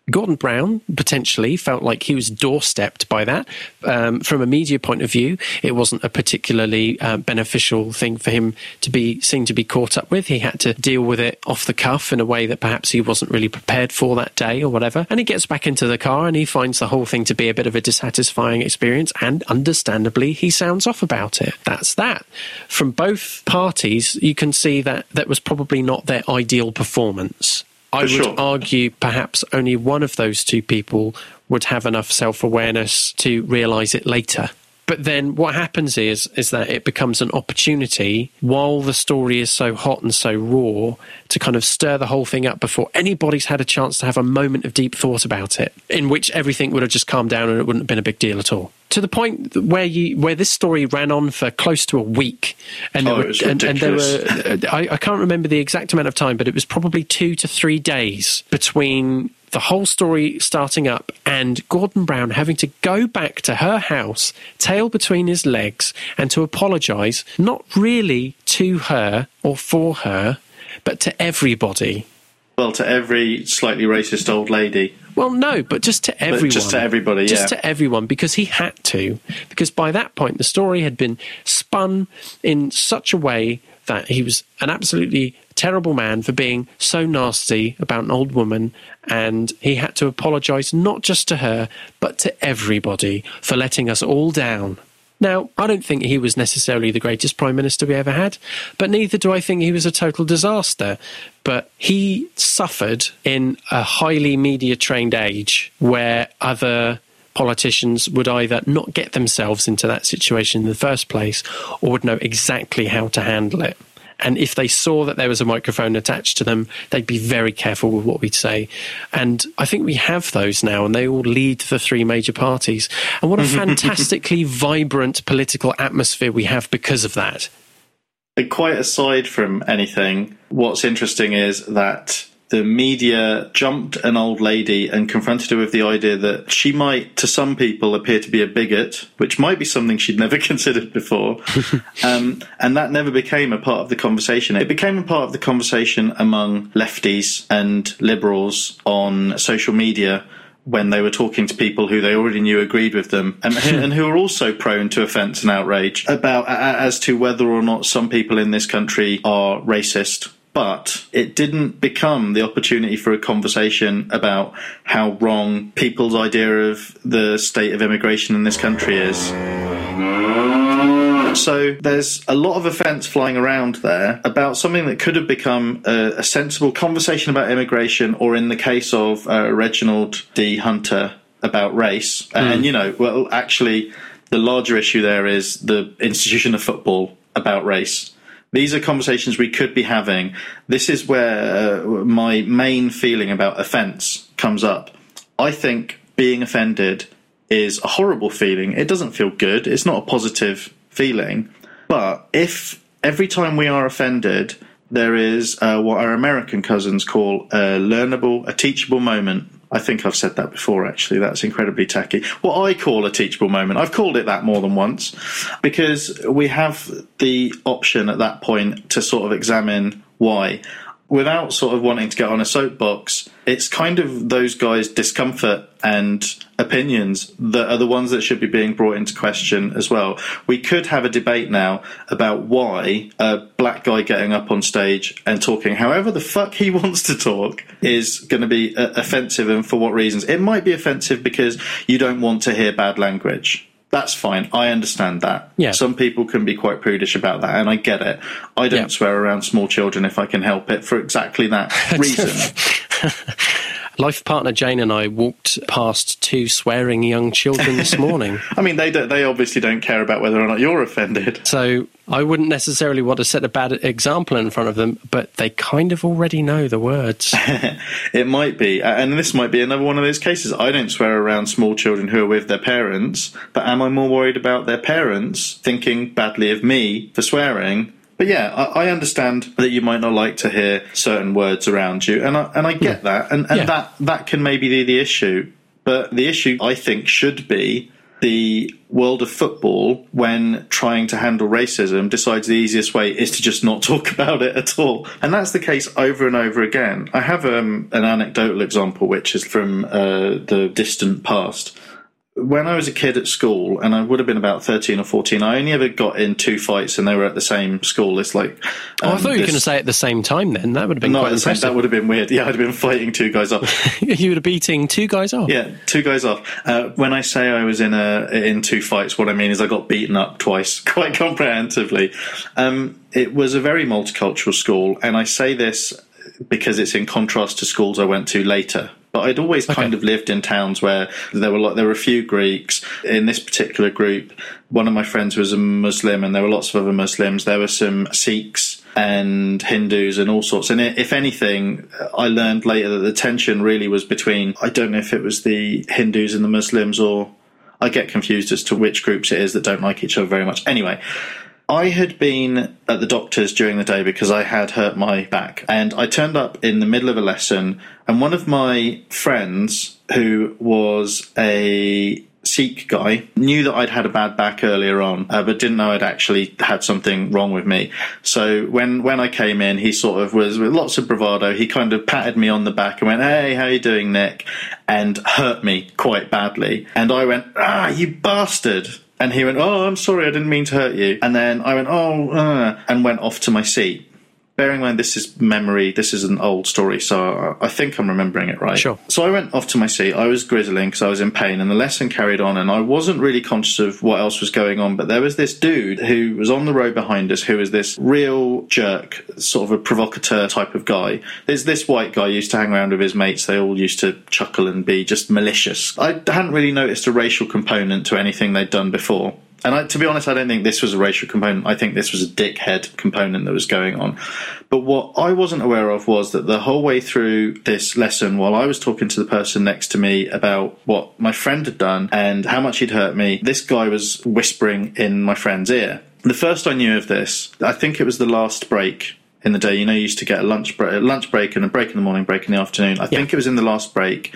A: Gordon Brown potentially felt like he was doorstepped by that. Um, from a media point of view, it wasn't a particularly uh, beneficial thing for him to be seen to be caught up with. He had to deal with it off the cuff in a way that perhaps he wasn't really prepared for that day or whatever. And he gets back into the car and he finds the whole thing to be a bit of a dissatisfying experience. And understandably, he sounds off about it. That's that. From both parties, you can see that that was probably not their ideal performance. I would
B: sure.
A: argue perhaps only one of those two people would have enough self awareness to realise it later. But then what happens is is that it becomes an opportunity while the story is so hot and so raw to kind of stir the whole thing up before anybody's had a chance to have a moment of deep thought about it, in which everything would have just calmed down and it wouldn't have been a big deal at all. To the point where you where this story ran on for close to a week, and
B: Oh,
A: there
B: it was
A: were, and, and there were I, I can't remember the exact amount of time, but it was probably two to three days between the whole story starting up and Gordon Brown having to go back to her house, tail between his legs, and to apologise, not really to her or for her, but to everybody.
B: Well, to every slightly racist old lady.
A: Well, no, but just to everyone.
B: just to everybody,
A: Just
B: yeah.
A: to everyone, because he had to. Because by that point, the story had been spun in such a way that he was an absolutely terrible man for being so nasty about an old woman, and he had to apologise not just to her, but to everybody for letting us all down. Now, I don't think he was necessarily the greatest prime minister we ever had, but neither do I think he was a total disaster. But he suffered in a highly media trained age where other politicians would either not get themselves into that situation in the first place or would know exactly how to handle it. And if they saw that there was a microphone attached to them, they'd be very careful with what we'd say. And I think we have those now, and they all lead the three major parties. And what a fantastically vibrant political atmosphere we have because of that.
B: And quite aside from anything, what's interesting is that the media jumped an old lady and confronted her with the idea that she might, to some people, appear to be a bigot, which might be something she'd never considered before. um, and that never became a part of the conversation. It became a part of the conversation among lefties and liberals on social media when they were talking to people who they already knew agreed with them and, and who are also prone to offence and outrage about as to whether or not some people in this country are racist. But it didn't become the opportunity for a conversation about how wrong people's idea of the state of immigration in this country is. So there's a lot of offence flying around there about something that could have become a, a sensible conversation about immigration, or in the case of uh, Reginald D. Hunter about race. And you know, well, actually, the larger issue there is the institution of football about race. These are conversations we could be having. This is where uh, my main feeling about offence comes up. I think being offended is a horrible feeling. It doesn't feel good. It's not a positive feeling. But if every time we are offended, there is uh, what our American cousins call a learnable, a teachable moment. I think I've said that before, actually. That's incredibly tacky. What I call a teachable moment, I've called it that more than once, because we have the option at that point to sort of examine why. Without sort of wanting to get on a soapbox, it's kind of those guys' discomfort and opinions that are the ones that should be being brought into question as well. We could have a debate now about why a black guy getting up on stage and talking however the fuck he wants to talk is going to be uh, offensive and for what reasons. It might be offensive because you don't want to hear bad language. That's fine. I understand that.
A: Yeah.
B: Some people can be quite prudish about that, and I get it. I don't
A: Yeah.
B: swear around small children if I can help it for exactly that reason.
A: Life partner Jane and I walked past two swearing young children this morning.
B: I mean, they they obviously don't care about whether or not you're offended.
A: So I wouldn't necessarily want to set a bad example in front of them, but they kind of already know the words.
B: It might be, and this might be another one of those cases. I don't swear around small children who are with their parents, but am I more worried about their parents thinking badly of me for swearing? But yeah, I, I understand that you might not like to hear certain words around you, and I, and I get that, and, and
A: Yeah.
B: that that can maybe be the issue. But the issue, I think, should be the world of football when trying to handle racism decides the easiest way is to just not talk about it at all. And that's the case over and over again. I have um, an anecdotal example which is from uh, the distant past. When I was a kid at school, and I would have been about 13 or 14, I only ever got in two fights and they were at the same school. It's like.
A: oh, I
B: um,
A: thought you were going to say at the same time then. That would have been
B: at same, that would have been weird. Yeah, I'd have been fighting two guys off.
A: you would have beating two guys off.
B: Yeah, two guys off. Uh, when I say I was in a in two fights, what I mean is I got beaten up twice, quite comprehensively. Um, it was a very multicultural school, and I say this because it's in contrast to schools I went to later. But I'd always kind of lived in towns where there were like, there were a few Greeks in this particular group. One of my friends was a Muslim, and there were lots of other Muslims. There were some Sikhs and Hindus and all sorts. And if anything, I learned later that the tension really was between I don't know if it was the Hindus and the Muslims, or I get confused as to which groups it is that don't like each other very much. Anyway, I had been at the doctor's during the day because I had hurt my back, and I turned up in the middle of a lesson, and one of my friends, who was a Sikh guy, knew that I'd had a bad back earlier on, uh, but didn't know I'd actually had something wrong with me. So when when I came in, he sort of was with lots of bravado. He kind of patted me on the back and went, "Hey, how you doing, Nick?" and hurt me quite badly. And I went, "Ah, you bastard!" And he went, "Oh, I'm sorry, I didn't mean to hurt you." And then I went, "Oh," uh, and went off to my seat. Bearing in mind this is memory, this is an old story, so I I think I'm remembering it right.
A: Sure.
B: So I went off to my seat. I was grizzling because I was in pain, and the lesson carried on. And I wasn't really conscious of what else was going on. But there was this dude who was on the row behind us, who was this real jerk, sort of a provocateur type of guy. There's this white guy used to hang around with his mates. They all used to chuckle and be just malicious. I hadn't really noticed a racial component to anything they'd done before. And I, to be honest, I don't think this was a racial component. I think this was a dickhead component that was going on. But what I wasn't aware of was that the whole way through this lesson, while I was talking to the person next to me about what my friend had done and how much he'd hurt me, this guy was whispering in my friend's ear. The first I knew of this, I think it was the last break in the day. You know, you used to get a lunch break, a lunch break and a break in the morning, break in the afternoon. I think it was in the last break.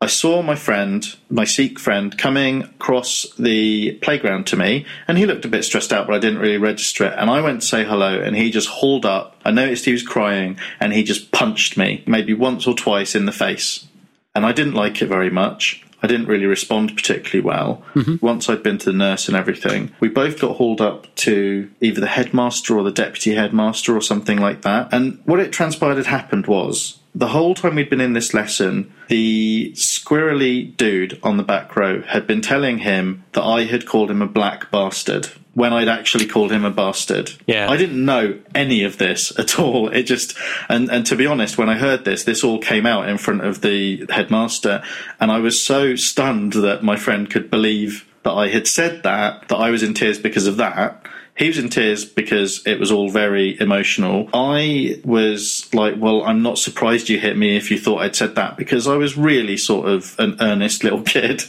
B: I saw my friend, my Sikh friend, coming across the playground to me, and he looked a bit stressed out, but I didn't really register it. And I went to say hello, and he just hauled up. I noticed he was crying, and he just punched me, maybe once or twice in the face. And I didn't like it very much. I didn't really respond particularly well. Mm-hmm. Once I'd been to the nurse and everything, we both got hauled up to either the headmaster or the deputy headmaster or something like that. And what it transpired had happened was the whole time we'd been in this lesson, the squirrely dude on the back row had been telling him that I had called him a black bastard when I'd actually called him a bastard.
A: Yeah.
B: I didn't know any of this at all. It just and and to be honest, when I heard this, this all came out in front of the headmaster, and I was so stunned that my friend could believe that I had said that that I was in tears because of that. He was in tears because it was all very emotional. I was like, well, I'm not surprised you hit me if you thought I'd said that because I was really sort of an earnest little kid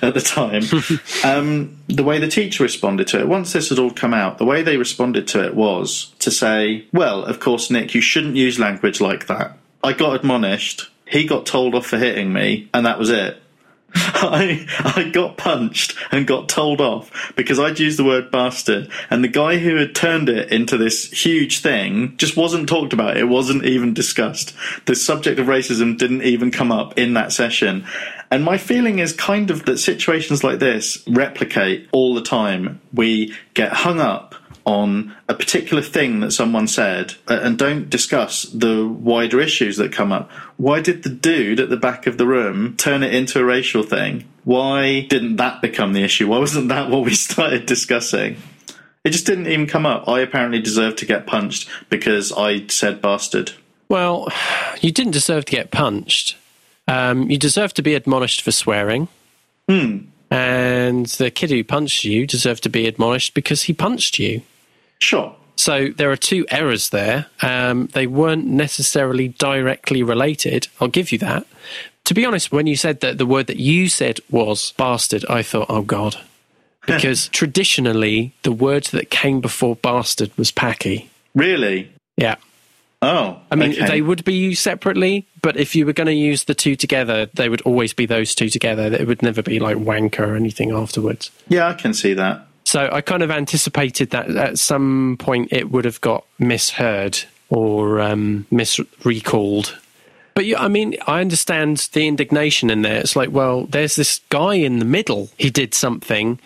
B: at the time. um, the way the teacher responded to it, once this had all come out, the way they responded to it was to say, well, of course, Nick, you shouldn't use language like that. I got admonished. He got told off for hitting me, and that was it. I I got punched and got told off because I'd used the word bastard, and the guy who had turned it into this huge thing just wasn't talked about. It wasn't even discussed. The subject of racism didn't even come up in that session. And my feeling is kind of that situations like this replicate all the time. We get hung up on a particular thing that someone said and don't discuss the wider issues that come up. Why did the dude at the back of the room turn it into a racial thing? Why didn't that become the issue? Why wasn't that what we started discussing? It just didn't even come up. I apparently deserved to get punched because I said bastard.
A: Well, you didn't deserve to get punched. Um, you deserve to be admonished for swearing.
B: Hmm.
A: And the kid who punched you deserved to be admonished because he punched you.
B: Sure.
A: So there are two errors there. Um, they weren't necessarily directly related. I'll give you that. To be honest, when you said that the word that you said was bastard, I thought, oh God. Because traditionally, the word that came before bastard was Paki.
B: Really?
A: Yeah.
B: Oh.
A: I mean,
B: okay.
A: they would be used separately, but if you were going to use the two together, they would always be those two together. It would never be like wanker or anything afterwards.
B: Yeah, I can see that.
A: So I kind of anticipated that at some point it would have got misheard or um, misrecalled. But yeah, I mean, I understand the indignation in there. It's like, well, there's this guy in the middle. He did something.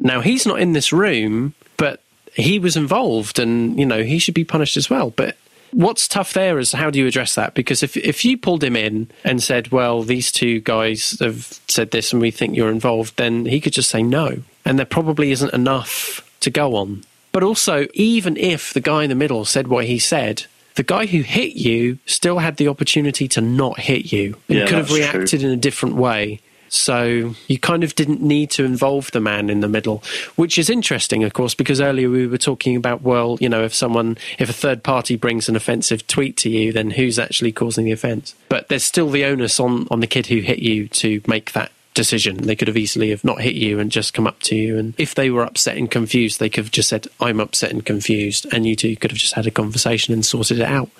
A: Now he's not in this room, but he was involved, and you know he should be punished as well. But what's tough there is how do you address that? Because if if you pulled him in and said, "Well, these two guys have said this, and we think you're involved," then he could just say no, and there probably isn't enough to go on. But also, even if the guy in the middle said what he said, the guy who hit you still had the opportunity to not hit you and
B: Yeah,
A: could have
B: that's true.
A: reacted in a different way. So you kind of didn't need to involve the man in the middle, which is interesting, of course, because earlier we were talking about, well, you know, if someone, if a third party brings an offensive tweet to you, then who's actually causing the offence? But there's still the onus on, on the kid who hit you to make that decision. They could have easily have not hit you and just come up to you. And if they were upset and confused, they could have just said, I'm upset and confused. And you two could have just had a conversation and sorted it out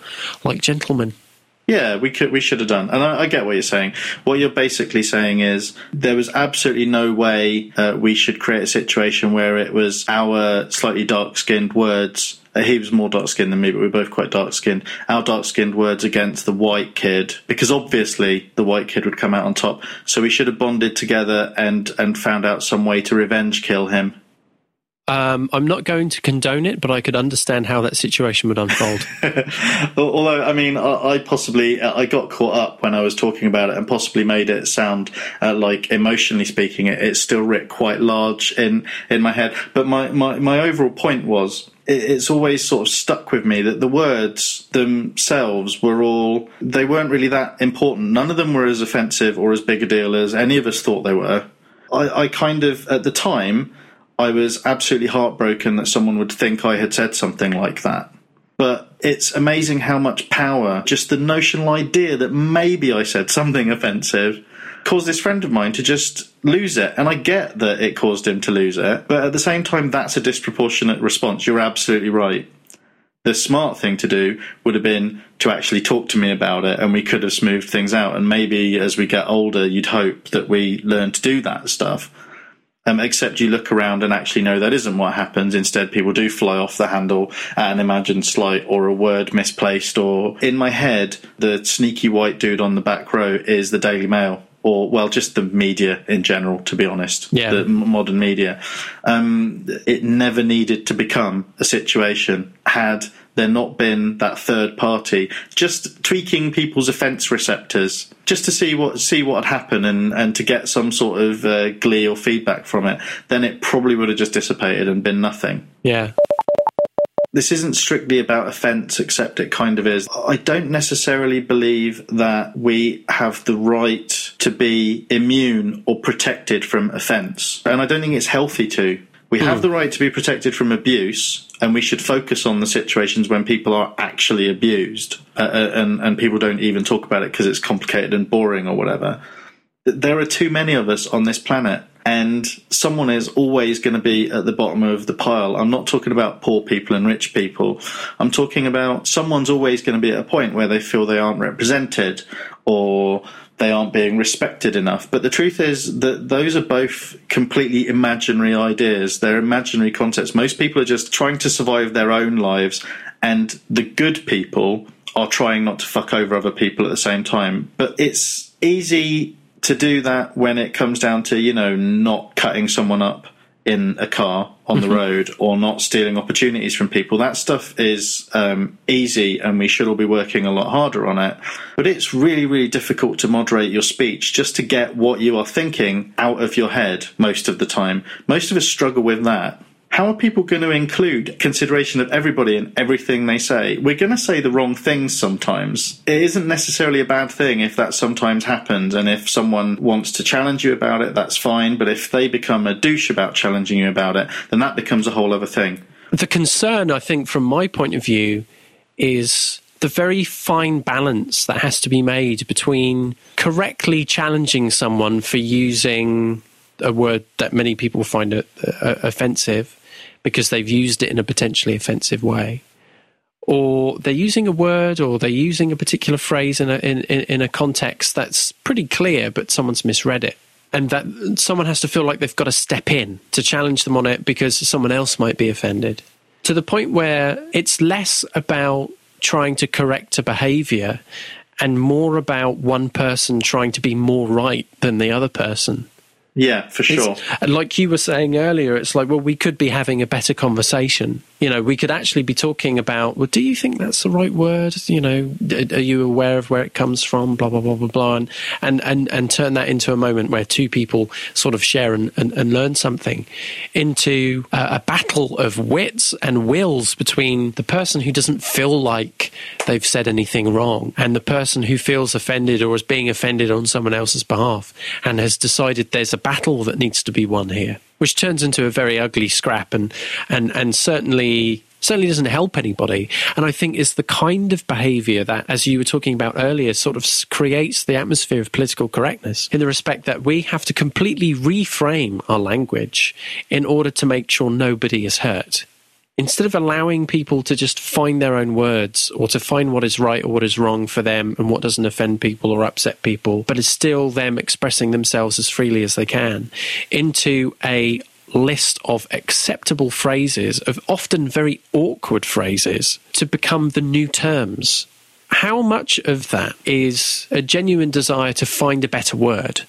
A: like gentlemen.
B: Yeah, we could we should have done, and I, I get what you're saying. What you're basically saying is there was absolutely no way uh, we should create a situation where it was our slightly dark-skinned words. Uh, he was more dark-skinned than me, but we were both quite dark-skinned. Our dark-skinned words against the white kid, because obviously the white kid would come out on top. So we should have bonded together and and found out some way to revenge kill him.
A: Um, I'm not going to condone it, but I could understand how that situation would unfold.
B: Although, I mean, I, I possibly I got caught up when I was talking about it, and possibly made it sound uh, like, emotionally speaking, it, it's still writ quite large in in my head. But my my, my overall point was. it- It's always sort of stuck with me that the words themselves were all, they weren't really that important. None of them were as offensive or as big a deal as any of us thought they were. I, I kind of, at the time, I was absolutely heartbroken that someone would think I had said something like that. But it's amazing how much power just the notional idea that maybe I said something offensive caused this friend of mine to just lose it. And I get that it caused him to lose it, but at the same time, that's a disproportionate response. You're absolutely right. The smart thing to do would have been to actually talk to me about it and we could have smoothed things out. And maybe as we get older, you'd hope that we learn to do that stuff. Um, except you look around and actually know that isn't what happens. Instead, people do fly off the handle at an imagined slight or a word misplaced. Or in my head, the sneaky white dude on the back row is the Daily Mail. Or, well, just the media in general, to be honest.
A: Yeah.
B: The modern media. Um, it never needed to become a situation had there not been that third party just tweaking people's offence receptors just to see what see what had happened and, and to get some sort of uh, glee or feedback from it then it probably would have just dissipated and been nothing
A: yeah.
B: this isn't strictly about offence, except it kind of is. I don't necessarily believe that we have the right to be immune or protected from offence. And I don't think it's healthy to. We have the right to be protected from abuse, and we should focus on the situations when people are actually abused, uh, uh, and and people don't even talk about it because it's complicated and boring or whatever. There are too many of us on this planet, and someone is always going to be at the bottom of the pile. I'm not talking about poor people and rich people. I'm talking about someone's always going to be at a point where they feel they aren't represented or they aren't being respected enough. But the truth is that those are both completely imaginary ideas. They're imaginary concepts. Most people are just trying to survive their own lives, and the good people are trying not to fuck over other people at the same time. But it's easy to do that when it comes down to, you know, not cutting someone up in a car on the road or not stealing opportunities from people. That stuff is um, easy and we should all be working a lot harder on it. But it's really, really difficult to moderate your speech just to get what you are thinking out of your head most of the time. Most of us struggle with that. How are people going to include consideration of everybody in everything they say? We're going to say the wrong things sometimes. It isn't necessarily a bad thing if that sometimes happens, and if someone wants to challenge you about it, that's fine. But if they become a douche about challenging you about it, then that becomes a whole other thing.
A: The concern, I think, from my point of view, is the very fine balance that has to be made between correctly challenging someone for using a word that many people find uh, uh, offensive because they've used it in a potentially offensive way. Or they're using a word or they're using a particular phrase in a, in, in a context that's pretty clear, but someone's misread it. And that someone has to feel like they've got to step in to challenge them on it because someone else might be offended. To the point where it's less about trying to correct a behavior and more about one person trying to be more right than the other person.
B: Yeah, for sure.
A: It's, like you were saying earlier, it's like, well, we could be having a better conversation. You know, we could actually be talking about, well, do you think that's the right word? You know, are you aware of where it comes from? Blah, blah, blah, blah, blah. And, and, and, and turn that into a moment where two people sort of share and, and, and learn something into a, a battle of wits and wills between the person who doesn't feel like they've said anything wrong and the person who feels offended or is being offended on someone else's behalf and has decided there's a battle that needs to be won here, which turns into a very ugly scrap and and and certainly certainly doesn't help anybody. And I think is the kind of behaviour that, as you were talking about earlier, sort of creates the atmosphere of political correctness in the respect that we have to completely reframe our language in order to make sure nobody is hurt instead of allowing people to just find their own words or to find what is right or what is wrong for them and what doesn't offend people or upset people, but is still them expressing themselves as freely as they can, into a list of acceptable phrases, of often very awkward phrases, to become the new terms. How much of that is a genuine desire to find a better word?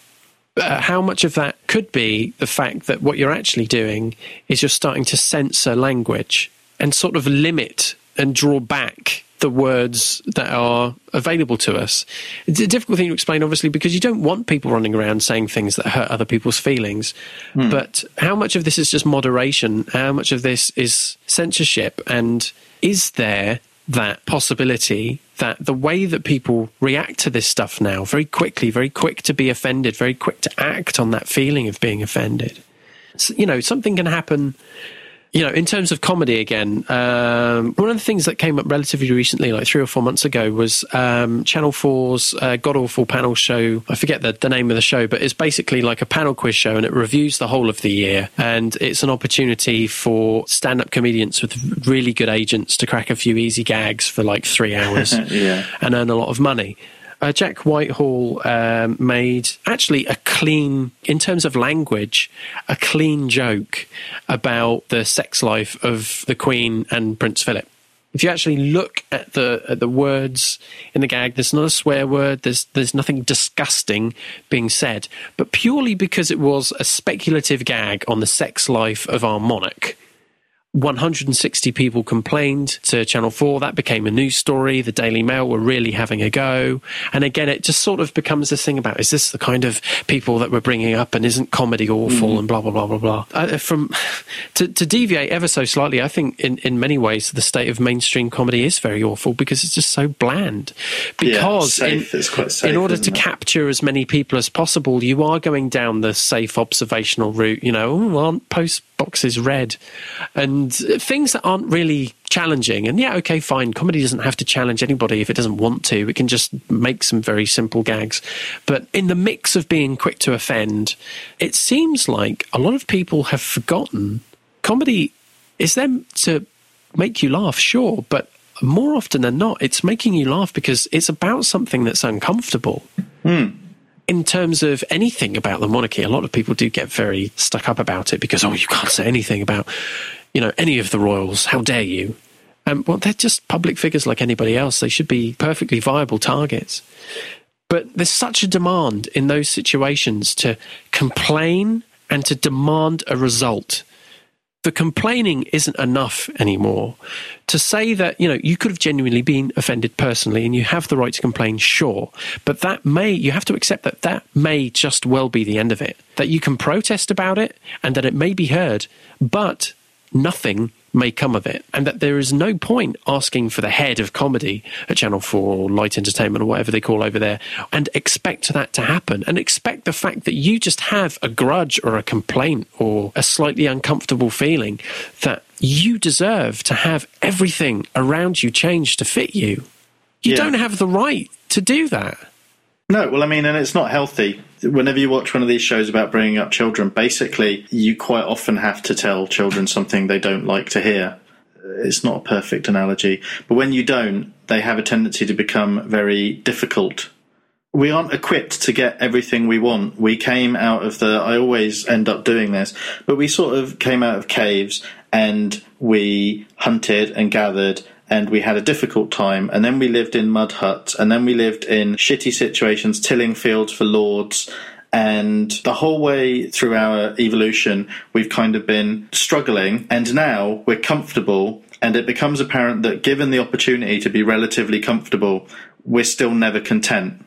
A: Uh, how much of that could be the fact that what you're actually doing is you're starting to censor language and sort of limit and draw back the words that are available to us. It's a difficult thing to explain, obviously, because you don't want people running around saying things that hurt other people's feelings. Hmm. But how much of this is just moderation? How much of this is censorship? And is there that possibility that the way that people react to this stuff now, very quickly, very quick to be offended, very quick to act on that feeling of being offended. So, you know, something can happen you know, in terms of comedy again, um, one of the things that came up relatively recently, like three or four months ago, was um, Channel 4's uh, God Awful panel show. I forget the, the name of the show, but it's basically like a panel quiz show and it reviews the whole of the year. And it's an opportunity for stand up comedians with really good agents to crack a few easy gags for like three hours
B: yeah.
A: and earn a lot of money uh, Jack Whitehall um, made actually a clean, in terms of language, a clean joke about the sex life of the Queen and Prince Philip. If you actually look at the at the words in the gag, there's not a swear word. There's there's nothing disgusting being said, but purely because it was a speculative gag on the sex life of our monarch 160 people complained to Channel 4. That became a news story. The Daily Mail were really having a go. And again, it just sort of becomes this thing about is this the kind of people that we're bringing up and isn't comedy awful mm. and blah, blah, blah, blah, blah. Uh, from to, to, deviate ever so slightly, I think in, in many ways the state of mainstream comedy is very awful because it's just so bland. Because
B: yeah, in, safe,
A: in order to
B: it?
A: capture as many people as possible, you are going down the safe observational route. You know, oh, aren't post boxes red and things that aren't really challenging. And yeah, okay, fine. Comedy doesn't have to challenge anybody if it doesn't want to. It can just make some very simple gags. But in the mix of being quick to offend, it seems like a lot of people have forgotten comedy is there to make you laugh, sure, but more often than not, it's making you laugh because it's about something that's uncomfortable.
B: Hmm.
A: In terms of anything about the monarchy, a lot of people do get very stuck up about it because, oh, you can't say anything about, you know, any of the royals. How dare you? Um, well, they're just public figures like anybody else. They should be perfectly viable targets. But there's such a demand in those situations to complain and to demand a result the complaining isn't enough anymore. To say that, you know, you could have genuinely been offended personally and you have the right to complain, sure. But that may, you have to accept that that may just well be the end of it. That you can protest about it and that it may be heard, but nothing may come of it, and that there is no point asking for the head of comedy at Channel 4 or Light Entertainment or whatever they call over there and expect that to happen and expect the fact that you just have a grudge or a complaint or a slightly uncomfortable feeling that you deserve to have everything around you change to fit you. You
B: Yeah.
A: don't have the right to do that.
B: No, well, I mean, and it's not healthy. Whenever you watch one of these shows about bringing up children, basically, you quite often have to tell children something they don't like to hear. It's not a perfect analogy, but when you don't, they have a tendency to become very difficult. We aren't equipped to get everything we want. We came out of the, I always end up doing this, but we sort of came out of caves and we hunted and gathered and we had a difficult time. And then we lived in mud huts, and then we lived in shitty situations, tilling fields for lords. And the whole way through our evolution, we've kind of been struggling, and now we're comfortable. And it becomes apparent that given the opportunity to be relatively comfortable, we're still never content.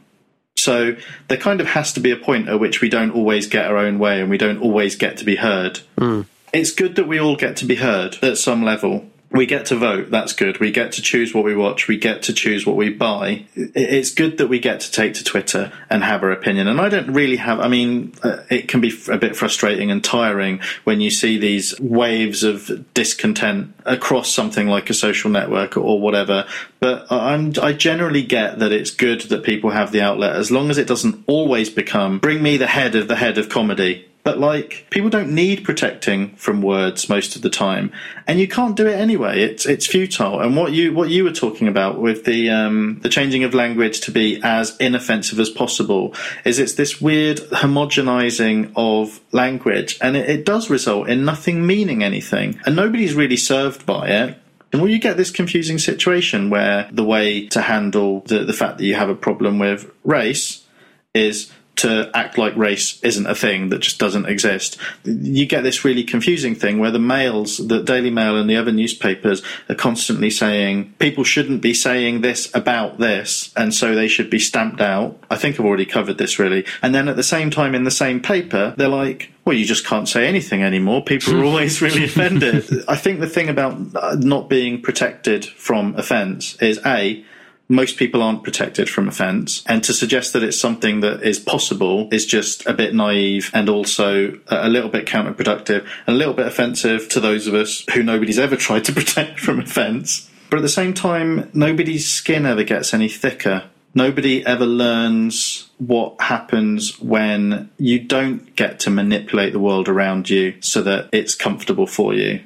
B: So there kind of has to be a point at which we don't always get our own way and we don't always get to be heard. Hmm. It's good that we all get to be heard at some level. We get to vote, that's good. We get to choose what we watch, we get to choose what we buy. It's good that we get to take to Twitter and have our opinion. And I don't really have, I mean, uh, it can be a bit frustrating and tiring when you see these waves of discontent across something like a social network or whatever. But I'm, I generally get that it's good that people have the outlet as long as it doesn't always become bring me the head of the head of comedy. But like people don't need protecting from words most of the time, and you can't do it anyway. It's it's futile. And what you what you were talking about with the um, the changing of language to be as inoffensive as possible is it's this weird homogenizing of language, and it, it does result in nothing meaning anything, and nobody's really served by it. And well, you get this confusing situation where the way to handle the, the fact that you have a problem with race is to act like race isn't a thing that just doesn't exist. You get this really confusing thing where the mails, the Daily Mail and the other newspapers are constantly saying people shouldn't be saying this about this and so they should be stamped out. I think I've already covered this really. And then at the same time in the same paper, they're like, well, you just can't say anything anymore. People are always really offended. I think the thing about uh, not being protected from offence is A, most people aren't protected from offence, and to suggest that it's something that is possible is just a bit naive and also a little bit counterproductive and a little bit offensive to those of us who nobody's ever tried to protect from offence. But at the same time, nobody's skin ever gets any thicker. Nobody ever learns what happens when you don't get to manipulate the world around you so that it's comfortable for you.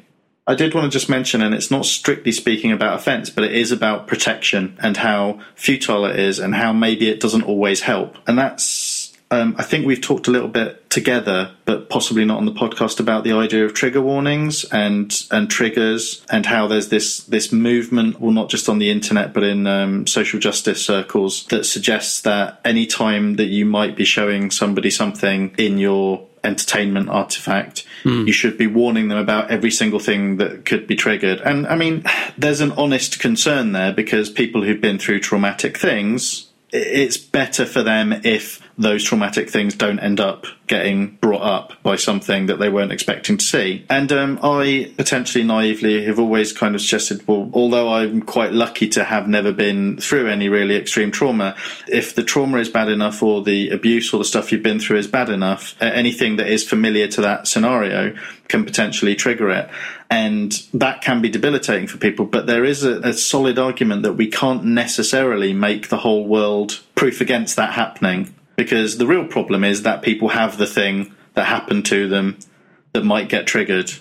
B: I did want to just mention, and it's not strictly speaking about offence, but it is about protection and how futile it is and how maybe it doesn't always help. And that's, um, I think we've talked a little bit together, but possibly not on the podcast about the idea of trigger warnings and, and triggers and how there's this, this movement, well, not just on the internet, but in um, social justice circles that suggests that any time that you might be showing somebody something in your entertainment artifact, hmm. you should be warning them about every single thing that could be triggered. And I mean, there's an honest concern there because people who've been through traumatic things it's better for them if those traumatic things don't end up getting brought up by something that they weren't expecting to see. And um, I potentially naively have always kind of suggested, well, although I'm quite lucky to have never been through any really extreme trauma, if the trauma is bad enough or the abuse or the stuff you've been through is bad enough, anything that is familiar to that scenario can potentially trigger it. And that can be debilitating for people, but there is a, a solid argument that we can't necessarily make the whole world proof against that happening because the real problem is that people have the thing that happened to them that might get triggered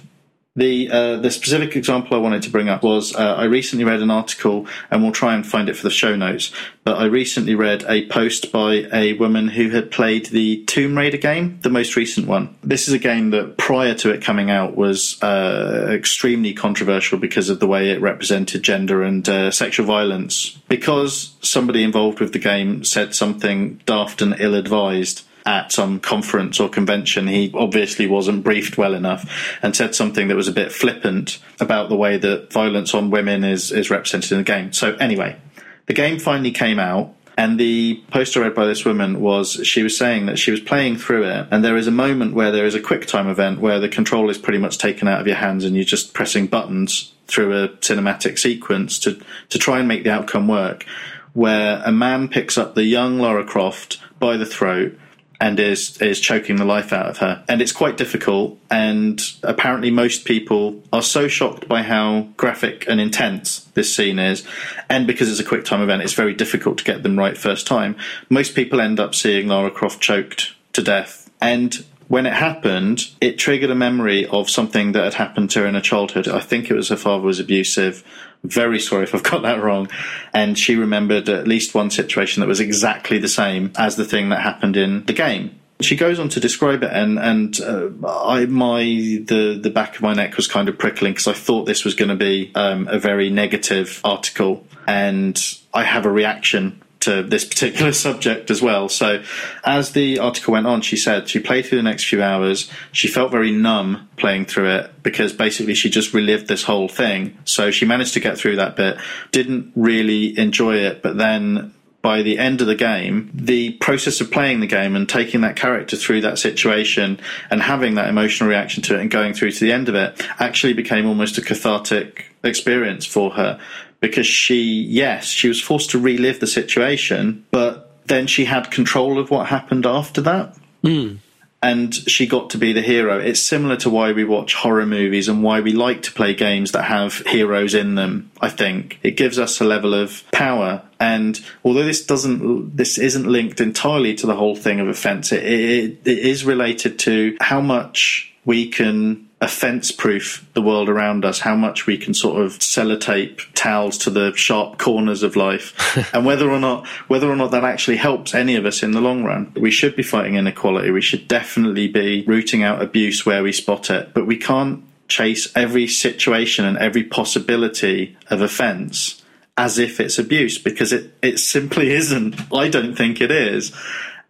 B: the uh, the specific example I wanted to bring up was uh, I recently read an article, and we'll try and find it for the show notes. But I recently read a post by a woman who had played the Tomb Raider game, the most recent one. This is a game that prior to it coming out was uh, extremely controversial because of the way it represented gender and uh, sexual violence. Because somebody involved with the game said something daft and ill advised at some conference or convention, he obviously wasn't briefed well enough and said something that was a bit flippant about the way that violence on women is, is represented in the game. So, anyway, the game finally came out. And the poster read by this woman was she was saying that she was playing through it, and there is a moment where there is a quick time event where the control is pretty much taken out of your hands and you're just pressing buttons through a cinematic sequence to, to try and make the outcome work. Where a man picks up the young Lara Croft by the throat and is is choking the life out of her. And it's quite difficult. And apparently, most people are so shocked by how graphic and intense this scene is, and because it's a quick time event, it's very difficult to get them right first time. Most people end up seeing Lara Croft choked to death, and when it happened, it triggered a memory of something that had happened to her in her childhood. I think it was her father was abusive very sorry if I've got that wrong. And she remembered at least one situation that was exactly the same as the thing that happened in the game. She goes on to describe it, and and uh, I my the the back of my neck was kind of prickling because I thought this was going to be um, a very negative article, and I have a reaction to this particular subject as well. So, as the article went on, she said she played through the next few hours. She felt very numb playing through it because basically she just relived this whole thing. So, she managed to get through that bit, didn't really enjoy it, but then by the end of the game, the process of playing the game and taking that character through that situation and having that emotional reaction to it and going through to the end of it actually became almost a cathartic experience for her because she, yes, she was forced to relive the situation, but then she had control of what happened after that.
A: Mm.
B: And she got to be the hero. It's similar to why we watch horror movies and why we like to play games that have heroes in them. I think it gives us a level of power. And although this doesn't, this isn't linked entirely to the whole thing of offence, it, it, it is related to how much we can offence proof the world around us, how much we can sort of sellotape towels to the sharp corners of life, and whether or not whether or not that actually helps any of us in the long run. We should be fighting inequality. We should definitely be rooting out abuse where we spot it, but we can't chase every situation and every possibility of offence as if it's abuse because it, it simply isn't. I don't think it is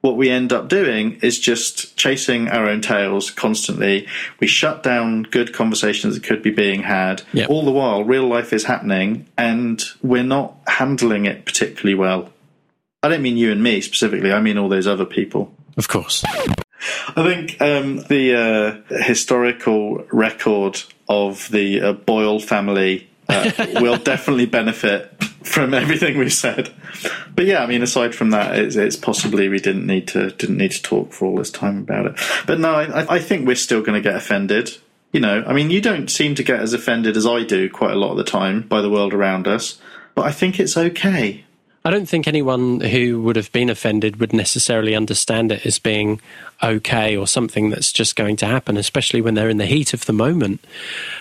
B: what we end up doing is just chasing our own tails constantly. We shut down good conversations that could be being had.
A: Yep.
B: All the while, real life is happening, and we're not handling it particularly well. I don't mean you and me specifically, I mean all those other people.
A: Of course.
B: I think um, the uh, historical record of the uh, Boyle family uh, will definitely benefit from everything we've said. But yeah, I mean, aside from that, it's, it's, possibly we didn't need to didn't need to talk for all this time about it. But no, I, I think we're still going to get offended. You know, I mean, you don't seem to get as offended as I do quite a lot of the time by the world around us. But I think it's okay.
A: I don't think anyone who would have been offended would necessarily understand it as being okay or something that's just going to happen, especially when they're in the heat of the moment.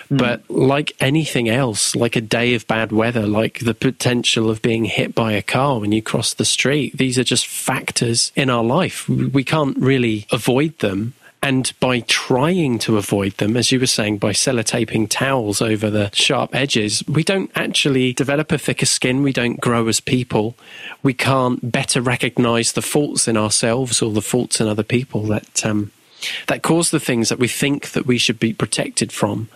A: Mm. But like anything else, like a day of bad weather, like the potential of being hit by a car when you cross the street, these are just factors in our life. We can't really avoid them. And by trying to avoid them, as you were saying, by sellotaping towels over the sharp edges, we don't actually develop a thicker skin. We don't grow as people. We can't better recognize the faults in ourselves or the faults in other people that, um, that cause the things that we think that we should be protected from.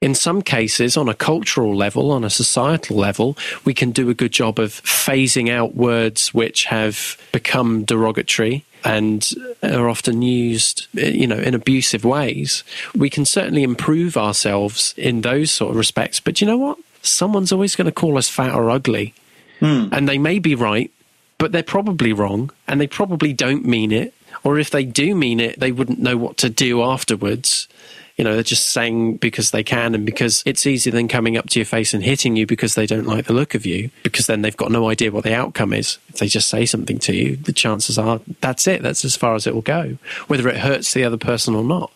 A: In some cases, on a cultural level, on a societal level, we can do a good job of phasing out words which have become derogatory and are often used, you know, in abusive ways. We can certainly improve ourselves in those sort of respects. But you know what? Someone's always going to call us fat or ugly. Hmm. And they may be right, but they're probably wrong and they probably don't mean it. Or if they do mean it, they wouldn't know what to do afterwards. You know, they're just saying because they can and because it's easier than coming up to your face and hitting you because they don't like the look of you, because then they've got no idea what the outcome is. If they just say something to you, the chances are that's it. That's as far as it will go, whether it hurts the other person or not.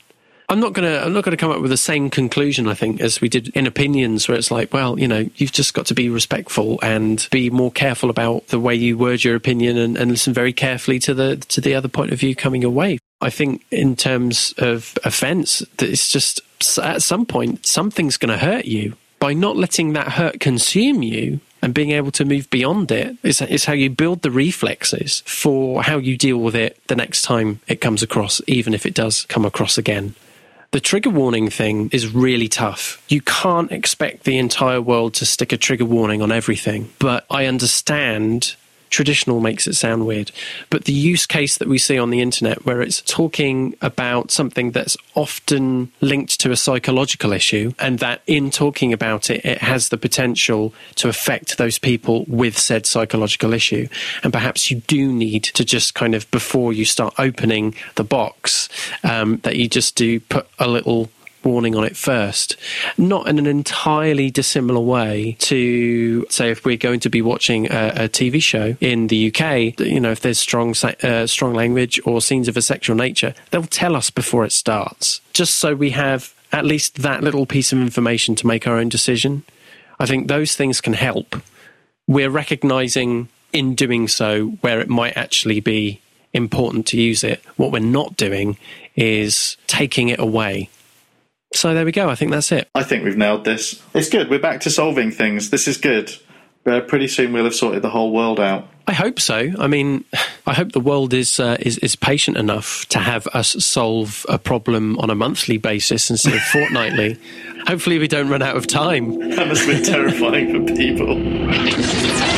A: I'm not gonna I'm not gonna come up with the same conclusion I think as we did in opinions where it's like, well, you know, you've just got to be respectful and be more careful about the way you word your opinion and, and listen very carefully to the to the other point of view coming your way. I think in terms of offence, that it's just at some point something's going to hurt you. By not letting that hurt consume you and being able to move beyond it is, is how you build the reflexes for how you deal with it the next time it comes across, even if it does come across again. The trigger warning thing is really tough. You can't expect the entire world to stick a trigger warning on everything, but I understand traditional makes it sound weird. But the use case that we see on the internet, where it's talking about something that's often linked to a psychological issue, and that in talking about it, it has the potential to affect those people with said psychological issue. And perhaps you do need to just kind of, before you start opening the box, um, that you just do put a little warning on it first, not in an entirely dissimilar way to say if we're going to be watching a, a TV show in the UK, you know, if there's strong uh, strong language or scenes of a sexual nature, they'll tell us before it starts, just so we have at least that little piece of information to make our own decision. I think those things can help. We're recognizing in doing so where it might actually be important to use it. What we're not doing is taking it away so there we go. I think that's it.
B: I think we've nailed this. It's good. We're back to solving things. This is good. Uh, pretty soon we'll have sorted the whole world out.
A: I hope so. I mean, I hope the world is uh, is, is patient enough to have us solve a problem on a monthly basis instead of fortnightly. Hopefully, we don't run out of time.
B: That must be terrifying for people.